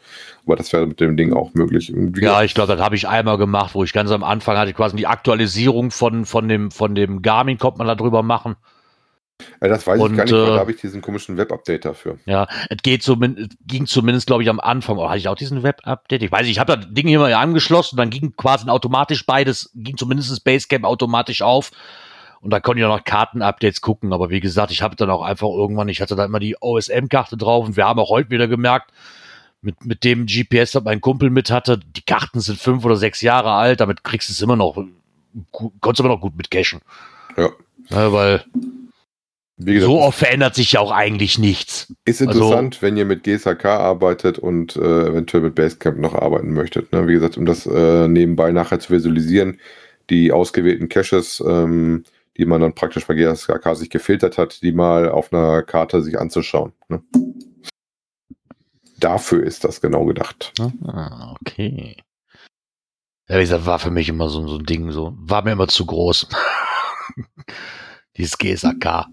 Aber das wäre mit dem Ding auch möglich. Ja, ich glaube, das habe ich einmal gemacht, wo ich ganz am Anfang hatte quasi die Aktualisierung von, von dem, von dem Garmin, konnte man da drüber machen. Äh, das weiß und, ich gar nicht, weil äh, da habe ich diesen komischen Web-Update dafür. Ja, es geht zumindest, ging zumindest, glaube ich, am Anfang. Oh, hatte ich auch diesen Web-Update? Ich weiß nicht, ich habe das Ding hier mal angeschlossen, dann ging quasi automatisch beides, ging zumindest das Basecamp automatisch auf. Und da konnte ich auch noch Karten-Updates gucken. Aber wie gesagt, ich habe dann auch einfach irgendwann, ich hatte da immer die OSM-Karte drauf und wir haben auch heute wieder gemerkt, mit, mit dem GPS, das mein Kumpel mit hatte, die Karten sind fünf oder sechs Jahre alt, damit kriegst du es immer noch, konntest du immer noch gut mit cashen. Ja. Ja, weil Wie gesagt, so oft verändert sich ja auch eigentlich nichts. Ist Also- interessant, wenn ihr mit GSHK arbeitet und äh, eventuell mit Basecamp noch arbeiten möchtet. Ne? Wie gesagt, um das äh, nebenbei nachher zu visualisieren, die ausgewählten Caches, ähm, die man dann praktisch bei GSHK sich gefiltert hat, die mal auf einer Karte sich anzuschauen. Ne? Dafür ist das genau gedacht. Ah, okay. Ja, wie gesagt, war für mich immer so, so ein Ding, so, war mir immer zu groß. Dieses GSAK.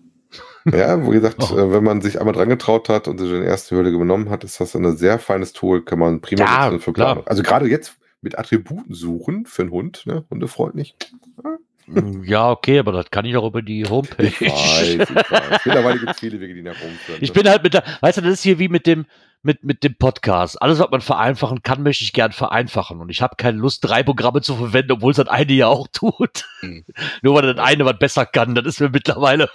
Ja, wie gesagt, Oh. äh, wenn man sich einmal dran getraut hat und sich die erste Hürde genommen hat, ist das ein sehr feines Tool, kann man prima Ja, nutzen für klar. Planung. Also gerade jetzt mit Attributen suchen für einen Hund, ne? Hundefreundlich. Ja, okay, aber das kann ich auch über die Homepage. Ich weiß, ich weiß. Mittlerweile gibt es viele Wege, die nach oben führen. Ich bin halt mit der, weißt du, das ist hier wie mit dem, mit, mit dem Podcast. Alles, was man vereinfachen kann, möchte ich gern vereinfachen. Und ich habe keine Lust, drei Programme zu verwenden, obwohl es das eine ja auch tut. Hm. Nur weil das eine was besser kann. Das ist mir mittlerweile.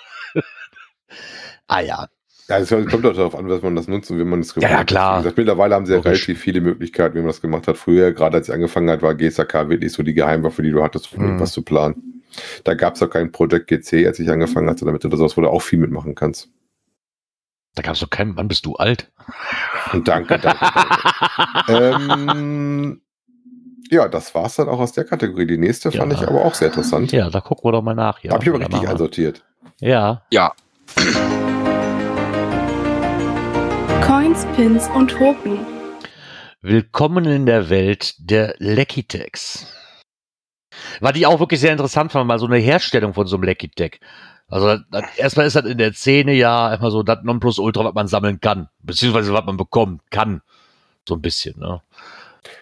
Ah ja. Ja, es kommt auch darauf an, was man das nutzt und wie man es Ja, ja, klar. Gesagt, mittlerweile haben sie ja Logisch. relativ viele Möglichkeiten, wie man das gemacht hat. Früher, gerade als ich angefangen hat, war GSAK wirklich so die Geheimwaffe, die du hattest, um Mhm. irgendwas zu planen. Da gab es auch kein Project GC, als ich angefangen hatte, damit du das wo du auch viel mitmachen kannst. Da gab's doch keinen, wann bist du alt? Und danke, danke, danke. ähm, ja, das war's dann auch aus der Kategorie. Die nächste fand Ja. ich aber auch sehr interessant. ja, da gucken wir doch mal nach. Ja, Hab ich aber richtig einsortiert. Ja. Ja, Coins, Pins und Token. Willkommen in der Welt der Leckitex. War die auch wirklich sehr interessant fand, mal so eine Herstellung von so einem Leckitech. Also erstmal ist das in der Szene ja immer so das Nonplusultra, was man sammeln kann, beziehungsweise was man bekommen kann. So ein bisschen, ne?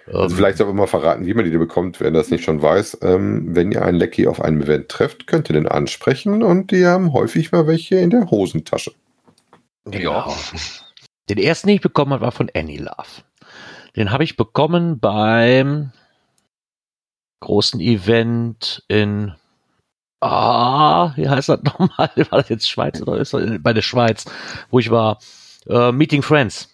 Also Ähm, vielleicht soll man mal verraten, wie man die bekommt, wer das nicht schon weiß. Ähm, wenn ihr einen Lecky auf einem Event trefft, könnt ihr den ansprechen und die haben häufig mal welche in der Hosentasche. Genau. Den ersten, den ich bekommen habe, war von Annie Love. Den habe ich bekommen beim großen Event in ah, wie heißt das nochmal? War das jetzt Schweiz oder ist das bei der Schweiz, wo ich war? Äh, Meeting Friends.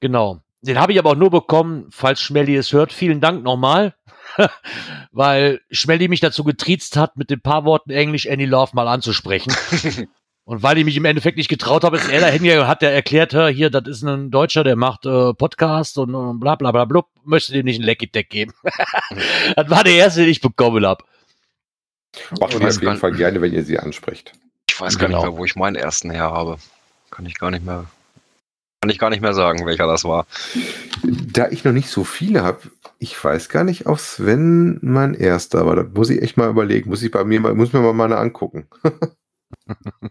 Genau. Den habe ich aber auch nur bekommen, falls Schmelly es hört. Vielen Dank nochmal. Weil Schmelly mich dazu getriezt hat, mit den paar Worten Englisch Any Love mal anzusprechen. Und weil ich mich im Endeffekt nicht getraut habe, ist er da hingegangen und hat der erklärt, hör, hier, das ist ein Deutscher, der macht äh, Podcast und, und bla bla bla blub, möchte dem nicht ein Lecky Deck geben. das war der erste, den ich bekommen habe. Macht Ich ihr auf jeden gar Fall gerne, wenn ihr sie ansprecht. Ich weiß gar Genau. nicht mehr, wo ich meinen ersten her habe. Kann ich gar nicht mehr. Kann ich gar nicht mehr sagen, welcher das war. Da ich noch nicht so viele habe, ich weiß gar nicht, ob Sven mein erster war. Das muss ich echt mal überlegen. Muss ich bei mir mal, muss mir mal meine angucken.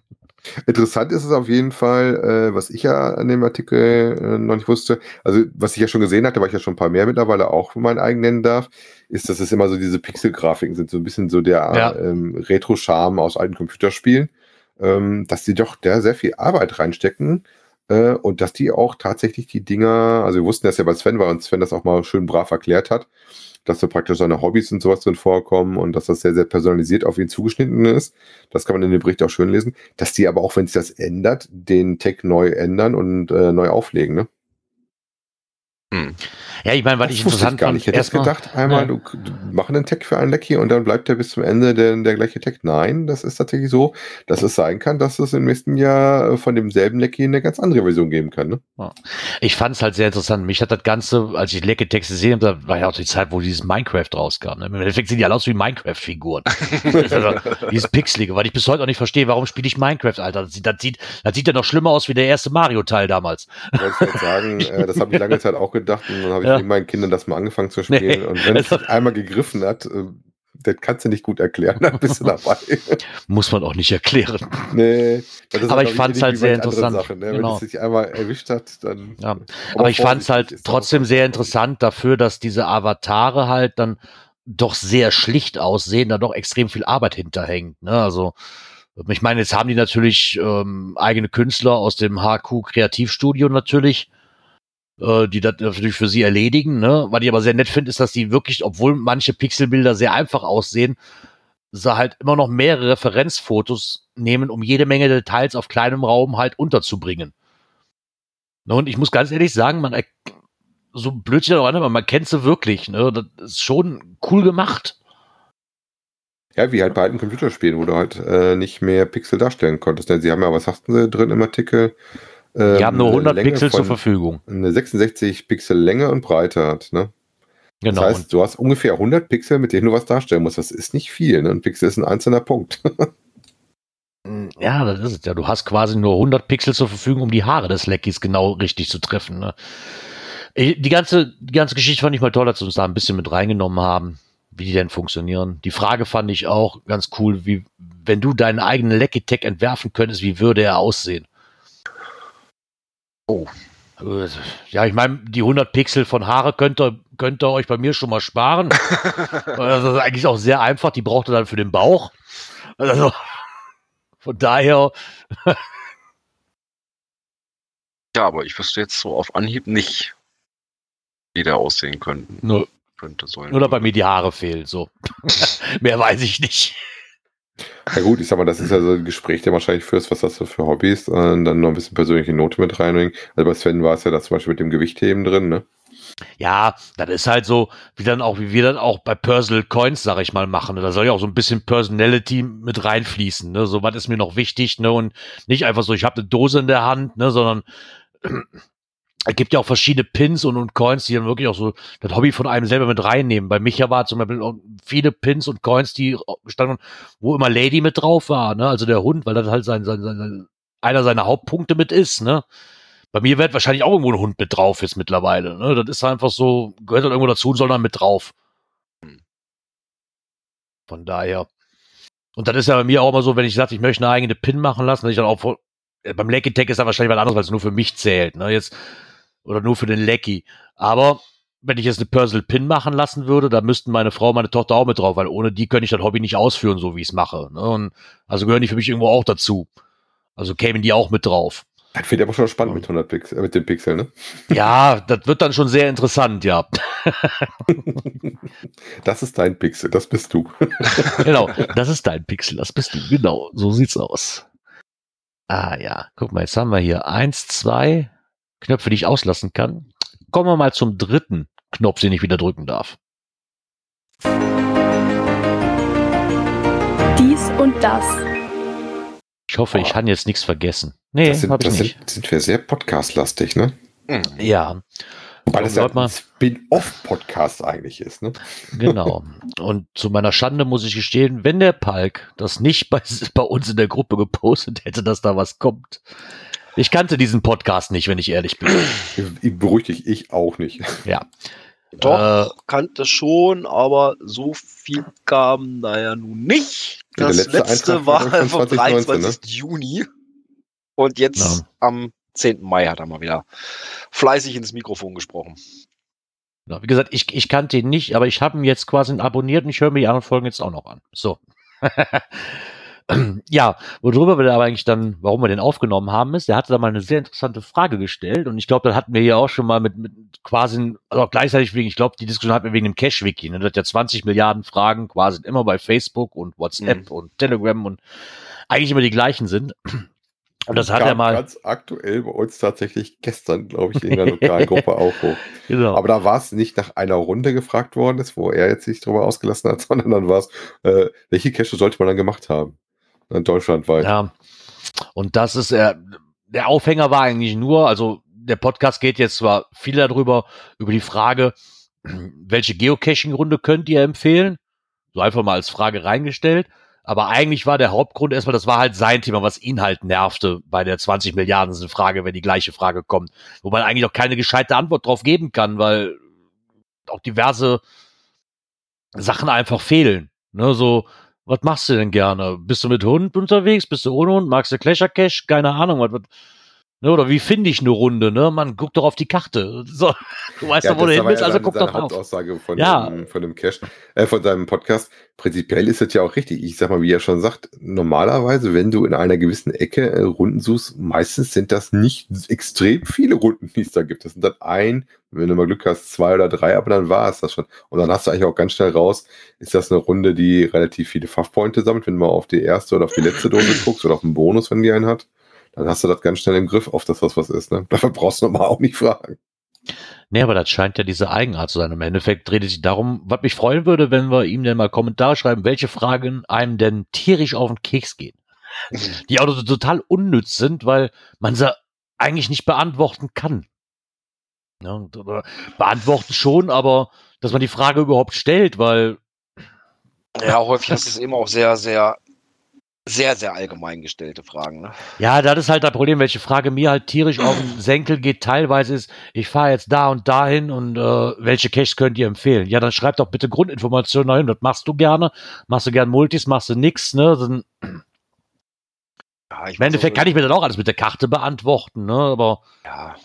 Interessant ist es auf jeden Fall, äh, was ich ja an dem Artikel äh, noch nicht wusste, also was ich ja schon gesehen hatte, weil ich ja schon ein paar mehr mittlerweile auch mein eigen nennen darf, ist, dass es immer so diese Pixel-Grafiken sind, so ein bisschen so der Ja. ähm, Retro-Charme aus alten Computerspielen, ähm, dass die doch da sehr viel Arbeit reinstecken äh, und dass die auch tatsächlich die Dinger, also wir wussten das ja bei Sven, weil uns Sven das auch mal schön brav erklärt hat, dass da praktisch seine Hobbys und sowas drin vorkommen und dass das sehr, sehr personalisiert auf ihn zugeschnitten ist. Das kann man in dem Bericht auch schön lesen. Dass die aber auch, wenn sich das ändert, den Tag neu ändern und äh, neu auflegen, ne? Hm. Ja, ich meine, was das ich interessant ich gar nicht. Ich hätte gedacht, einmal, Ja. du, du machen einen Tag für einen Lecky und dann bleibt der bis zum Ende der, der gleiche Tag. Nein, das ist tatsächlich so, dass es sein kann, dass es im nächsten Jahr äh, von demselben Lecky eine ganz andere Version geben kann, ne? Ich fand es halt sehr interessant. Mich hat das Ganze, als ich Lecke Texte gesehen habe, war ja auch die Zeit, wo dieses Minecraft rauskam. Ne? Im Endeffekt sehen die alle aus wie Minecraft-Figuren. also, dieses Pixelige, weil ich bis heute auch nicht verstehe, warum spiele ich Minecraft, Alter. Das sieht, das sieht, das sieht ja noch schlimmer aus wie der erste Mario-Teil damals. Ich sagen, äh, das habe ich lange Zeit auch gedacht und dann habe ich Ja. Mit meinen Kindern das mal angefangen zu spielen. Nee. Und wenn es Also- einmal gegriffen hat, äh, das kannst du nicht gut erklären, dann bist du dabei. Muss man auch nicht erklären. nee, das ist Aber glaub ich fand's ähnlich halt sehr interessant. Sachen, ne? Genau. Wenn es dich einmal erwischt hat, dann. Ja. Aber ich fand es halt trotzdem sehr interessant dafür, dass diese Avatare halt dann doch sehr schlicht aussehen, da doch extrem viel Arbeit hinterhängt. Ne? Also ich meine, jetzt haben die natürlich ähm, eigene Künstler aus dem HQ Kreativstudio natürlich, äh, die das natürlich für sie erledigen. Ne? Was ich aber sehr nett finde, ist, dass die wirklich, obwohl manche Pixelbilder sehr einfach aussehen, sie halt immer noch mehrere Referenzfotos nehmen, um jede Menge Details auf kleinem Raum halt unterzubringen. Ne, Und ich muss ganz ehrlich sagen, man, so blöd sich das auch aber man kennt sie wirklich. Ne? Das ist schon cool gemacht. Ja, wie halt bei alten Computerspielen, wo du halt äh, nicht mehr Pixel darstellen konntest. Denn sie haben ja, was sagten sie drin im Artikel? Ähm, Die haben nur eine 100 Länge Pixel zur Verfügung. Eine 66 Pixel Länge und Breite hat, ne? Genau. Das heißt, du hast ungefähr 100 Pixel, mit denen du was darstellen musst. Das ist nicht viel, ne? Ein Pixel ist ein einzelner Punkt. Und, ja, das ist es ja. Du hast quasi nur 100 Pixel zur Verfügung, um die Haare des Leckies genau richtig zu treffen. Ne? Ich- Die ganze, die ganze Geschichte fand ich mal toll, dass sie uns da ein bisschen mit reingenommen haben, wie die denn funktionieren. Die Frage fand ich auch ganz cool, wie, wenn du deinen eigenen Lecky-Tech entwerfen könntest, wie würde er aussehen? Oh. Ja, ich meine, die 100 Pixel von Haare könnt ihr, könnt ihr euch bei mir schon mal sparen. das ist eigentlich auch sehr einfach. Die braucht ihr dann für den Bauch. Also, von daher, Ja, aber ich wüsste jetzt so auf Anhieb nicht, wie der aussehen könnten, nur, könnte sollen. nur dass bei mir die Haare fehlen. So. Mehr weiß ich nicht. Ja gut, ich sag mal, das ist ja so ein Gespräch, der wahrscheinlich führst, was hast du für Hobbys und dann noch ein bisschen persönliche Note mit reinbringen. Also bei Sven war es ja das zum Beispiel mit dem Gewichtheben drin, ne? Ja, das ist halt so, wie dann auch, wie wir dann auch bei Personal Coins, sag ich mal, machen. Da soll ja auch so ein bisschen Personality mit reinfließen. Ne? So, was ist mir noch wichtig, ne? Und nicht einfach so, ich habe eine Dose in der Hand, ne, sondern es gibt ja auch verschiedene Pins und, und Coins, die dann wirklich auch so das Hobby von einem selber mit reinnehmen. Bei Micha war zum Beispiel auch viele Pins und Coins, die standen, wo immer Lady mit drauf war, ne? Also der Hund, weil das halt sein, sein, sein, einer seiner Hauptpunkte mit ist, ne? Bei mir wird wahrscheinlich auch irgendwo ein Hund mit drauf jetzt mittlerweile. Ne? Das ist einfach so, gehört dann irgendwo dazu und soll dann mit drauf. Von daher. Und das ist ja bei mir auch immer so, wenn ich sage, ich möchte eine eigene Pin machen lassen, dass ich dann auch vor, äh, beim Lecky Tech ist da wahrscheinlich was anderes, weil es nur für mich zählt, ne? Jetzt, oder nur für den Lecky. Aber wenn ich jetzt eine Personal Pin machen lassen würde, da müssten meine Frau und meine Tochter auch mit drauf, weil ohne die könnte ich das Hobby nicht ausführen, so wie ich es mache. Ne? Und also gehören die für mich irgendwo auch dazu. Also kämen die auch mit drauf. Das wird aber schon spannend mit 100 Pixel, äh, mit dem Pixel, ne? Ja, das wird dann schon sehr interessant, ja. Das ist dein Pixel, das bist du. genau, das ist dein Pixel, das bist du. Genau, so sieht's aus. Ah ja, guck mal, jetzt haben wir hier eins, zwei Knöpfe, die ich auslassen kann. Kommen wir mal zum dritten Knopf, den ich wieder drücken darf. Dies und das. Ich hoffe, ich habe jetzt nichts vergessen. Nee, das sind, habe ich das nicht. sind, sind wir sehr podcast-lastig, ne? Ja, Weil es ja ein Spin-off-Podcast eigentlich ist, ne? genau. Und zu meiner Schande muss ich gestehen, wenn der Palk das nicht bei, bei uns in der Gruppe gepostet hätte, dass da was kommt. Ich kannte diesen Podcast nicht, wenn ich ehrlich bin. Beruhig dich, ich auch nicht. Ja. Doch, kannte schon, aber so viel kam da ja nun nicht. Ja, Das letzte letzte, war vom 2019, 23. Juni. Und jetzt Ja. am 10. Mai hat er mal wieder fleißig ins Mikrofon gesprochen. Genau. Wie gesagt, ich, ich kannte ihn nicht, aber ich habe ihn jetzt quasi abonniert und ich höre mir die anderen Folgen jetzt auch noch an. So. ja, worüber wir aber eigentlich dann, warum wir den aufgenommen haben, ist, der hatte da mal eine sehr interessante Frage gestellt und ich glaube, das hatten wir hier auch schon mal mit, mit quasi, also auch gleichzeitig wegen, ich glaube, die Diskussion hatten wir wegen dem Cash-Wiki, ne? das hat ja 20 Milliarden Fragen quasi immer bei Facebook und WhatsApp Mhm. und Telegram und eigentlich immer die gleichen sind. Und das hat er mal, ganz aktuell bei uns tatsächlich gestern, glaube ich, in der Lokalgruppe auch hoch. genau. Aber da war es nicht nach einer Runde gefragt worden ist, wo er jetzt sich drüber ausgelassen hat, sondern dann war es, äh, welche Cache sollte man dann gemacht haben? In Deutschlandweit. Ja. Und das ist äh, der Aufhänger war eigentlich nur, also der Podcast geht jetzt zwar viel darüber, über die Frage, welche Geocaching-Runde könnt ihr empfehlen? So einfach mal als Frage reingestellt. Aber eigentlich war der Hauptgrund erstmal, das war halt sein Thema, was ihn halt nervte bei der 20 Milliarden Frage, wenn die gleiche Frage kommt. Wo man eigentlich auch keine gescheite Antwort drauf geben kann, weil auch diverse Sachen einfach fehlen. Ne, so, was machst du denn gerne? Bist du mit Hund unterwegs? Bist du ohne Hund? Magst du Clasher Cash? Keine Ahnung. Was, was, ne, oder wie finde ich eine Runde? Ne? Man guckt doch auf die Karte. So, du weißt doch, wo du hin willst, also guck doch drauf. Hauptaussage von, Ja. dem, von dem Cache, äh, von seinem Podcast. Prinzipiell ist es ja auch richtig. Ich sag mal, wie er schon sagt, normalerweise, wenn du in einer gewissen Ecke äh, Runden suchst, meistens sind das nicht extrem viele Runden, die es da gibt. Das sind dann ein, wenn du mal Glück hast, zwei oder drei, aber dann war es das schon. Und dann hast du eigentlich auch ganz schnell raus, ist das eine Runde, die relativ viele Fachpointe sammelt, wenn du mal auf die erste oder auf die letzte Dose guckst oder auf den Bonus, wenn die einen hat. Dann hast du das ganz schnell im Griff, auf das, was was ist. Ne? Dafür brauchst du normal auch nicht fragen. Nee, aber das scheint ja diese Eigenart zu sein. Im Endeffekt dreht es sich darum, was mich freuen würde, wenn wir ihm denn mal Kommentare schreiben, welche Fragen einem denn tierisch auf den Keks gehen. Die auch so total unnütz sind, weil man sie eigentlich nicht beantworten kann. Ja, oder beantworten schon, aber dass man die Frage überhaupt stellt, weil Ja, häufig ist es eben auch sehr, sehr, sehr, sehr allgemein gestellte Fragen. Ne? Ja, das ist halt das Problem, welche Frage mir halt tierisch auf den Senkel geht, teilweise ist, ich fahre jetzt da und dahin und äh, welche Caches könnt ihr empfehlen? Ja, dann schreibt doch bitte Grundinformationen dahin, das machst du gerne, machst du gern Multis, machst du nix, ne? Dann, Ja, ich Im Endeffekt kann ich mir dann auch alles mit der Karte beantworten, ne? Aber ja,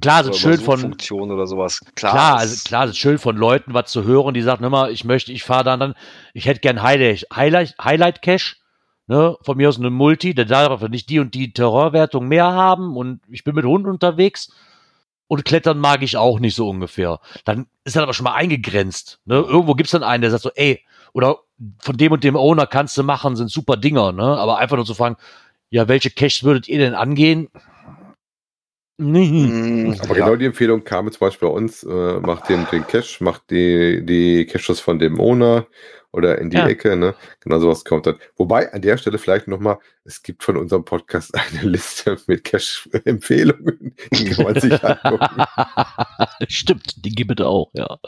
klar, es oder ist schön über von, Suchfunktion oder sowas. Klar, Klar, also klar, es ist schön von Leuten was zu hören, die sagen immer, ich möchte, ich fahre dann, dann, ich hätte gern Highlight, Highlight, Highlight Cache, ne, von mir aus eine Multi, der darf nicht die und die Terrorwertung mehr haben und ich bin mit Hund unterwegs und klettern mag ich auch nicht so ungefähr. Dann ist das aber schon mal eingegrenzt, ne, irgendwo gibt's dann einen, der sagt so, ey, oder von dem und dem Owner kannst du machen, sind super Dinger, ne, aber einfach nur zu fragen, ja, welche Caches würdet ihr denn angehen? Nee. Aber ja. genau die Empfehlung kam zum Beispiel bei uns, äh, macht den, den Cache, macht die, die Caches von dem Owner oder in die Ja. Ecke, ne? Genau sowas kommt dann. Wobei, an der Stelle vielleicht nochmal, es gibt von unserem Podcast eine Liste mit Cache-Empfehlungen, die kann man sich angucken. Stimmt, die gibt es auch, ja.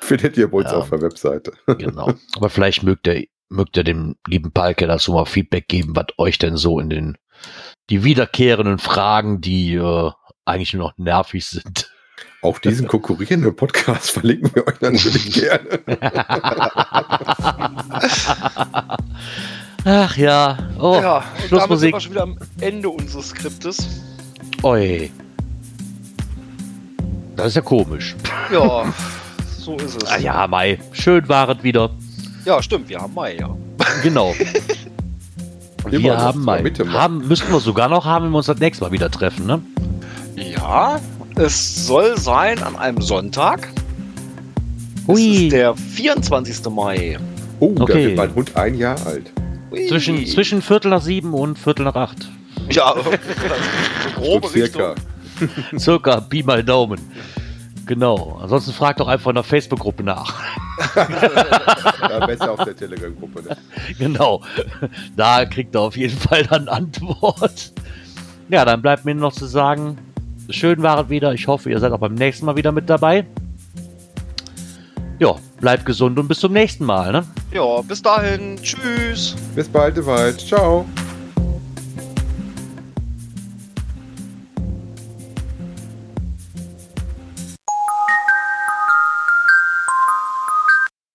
Findet ihr bei uns Ja. auf der Webseite. Genau. Aber vielleicht mögt ihr, mögt ihr dem lieben Palke dazu mal Feedback geben, was euch denn so in den, die wiederkehrenden Fragen, die äh, eigentlich nur noch nervig sind. Auch diesen konkurrierenden Podcast verlinken wir euch natürlich gerne. Ach ja. Oh, ja, und damit sind Schlussmusik. wir schon wieder am Ende unseres Skriptes. Oi. Das ist ja komisch. Ja, so ist es. Ah ja, Mai. Schön war es wieder. Ja, stimmt, wir haben Mai, ja. Genau. Immer wir haben Mai. Mitte Mai. Haben, müssten wir sogar noch haben, wenn wir uns das nächste Mal wieder treffen, ne? Ja, es soll sein an einem Sonntag. Es Hui. ist der 24. Mai. Oh, da Okay. wird mein Hund ein Jahr alt. Zwischen, zwischen Viertel nach sieben und Viertel nach acht. Ja, so grobe so circa. Richtung. Circa, Pi mal Daumen. Genau. Ansonsten fragt doch einfach in der Facebook-Gruppe nach. Ja, besser auf der Telegram-Gruppe. Ne? genau. Da kriegt er auf jeden Fall dann Antwort. Ja, dann bleibt mir noch zu sagen, schön war es wieder. Ich hoffe, ihr seid auch beim nächsten Mal wieder mit dabei. Ja, bleibt gesund und bis zum nächsten Mal. Ne? Ja, bis dahin. Tschüss. Bis bald, Wald. Ciao.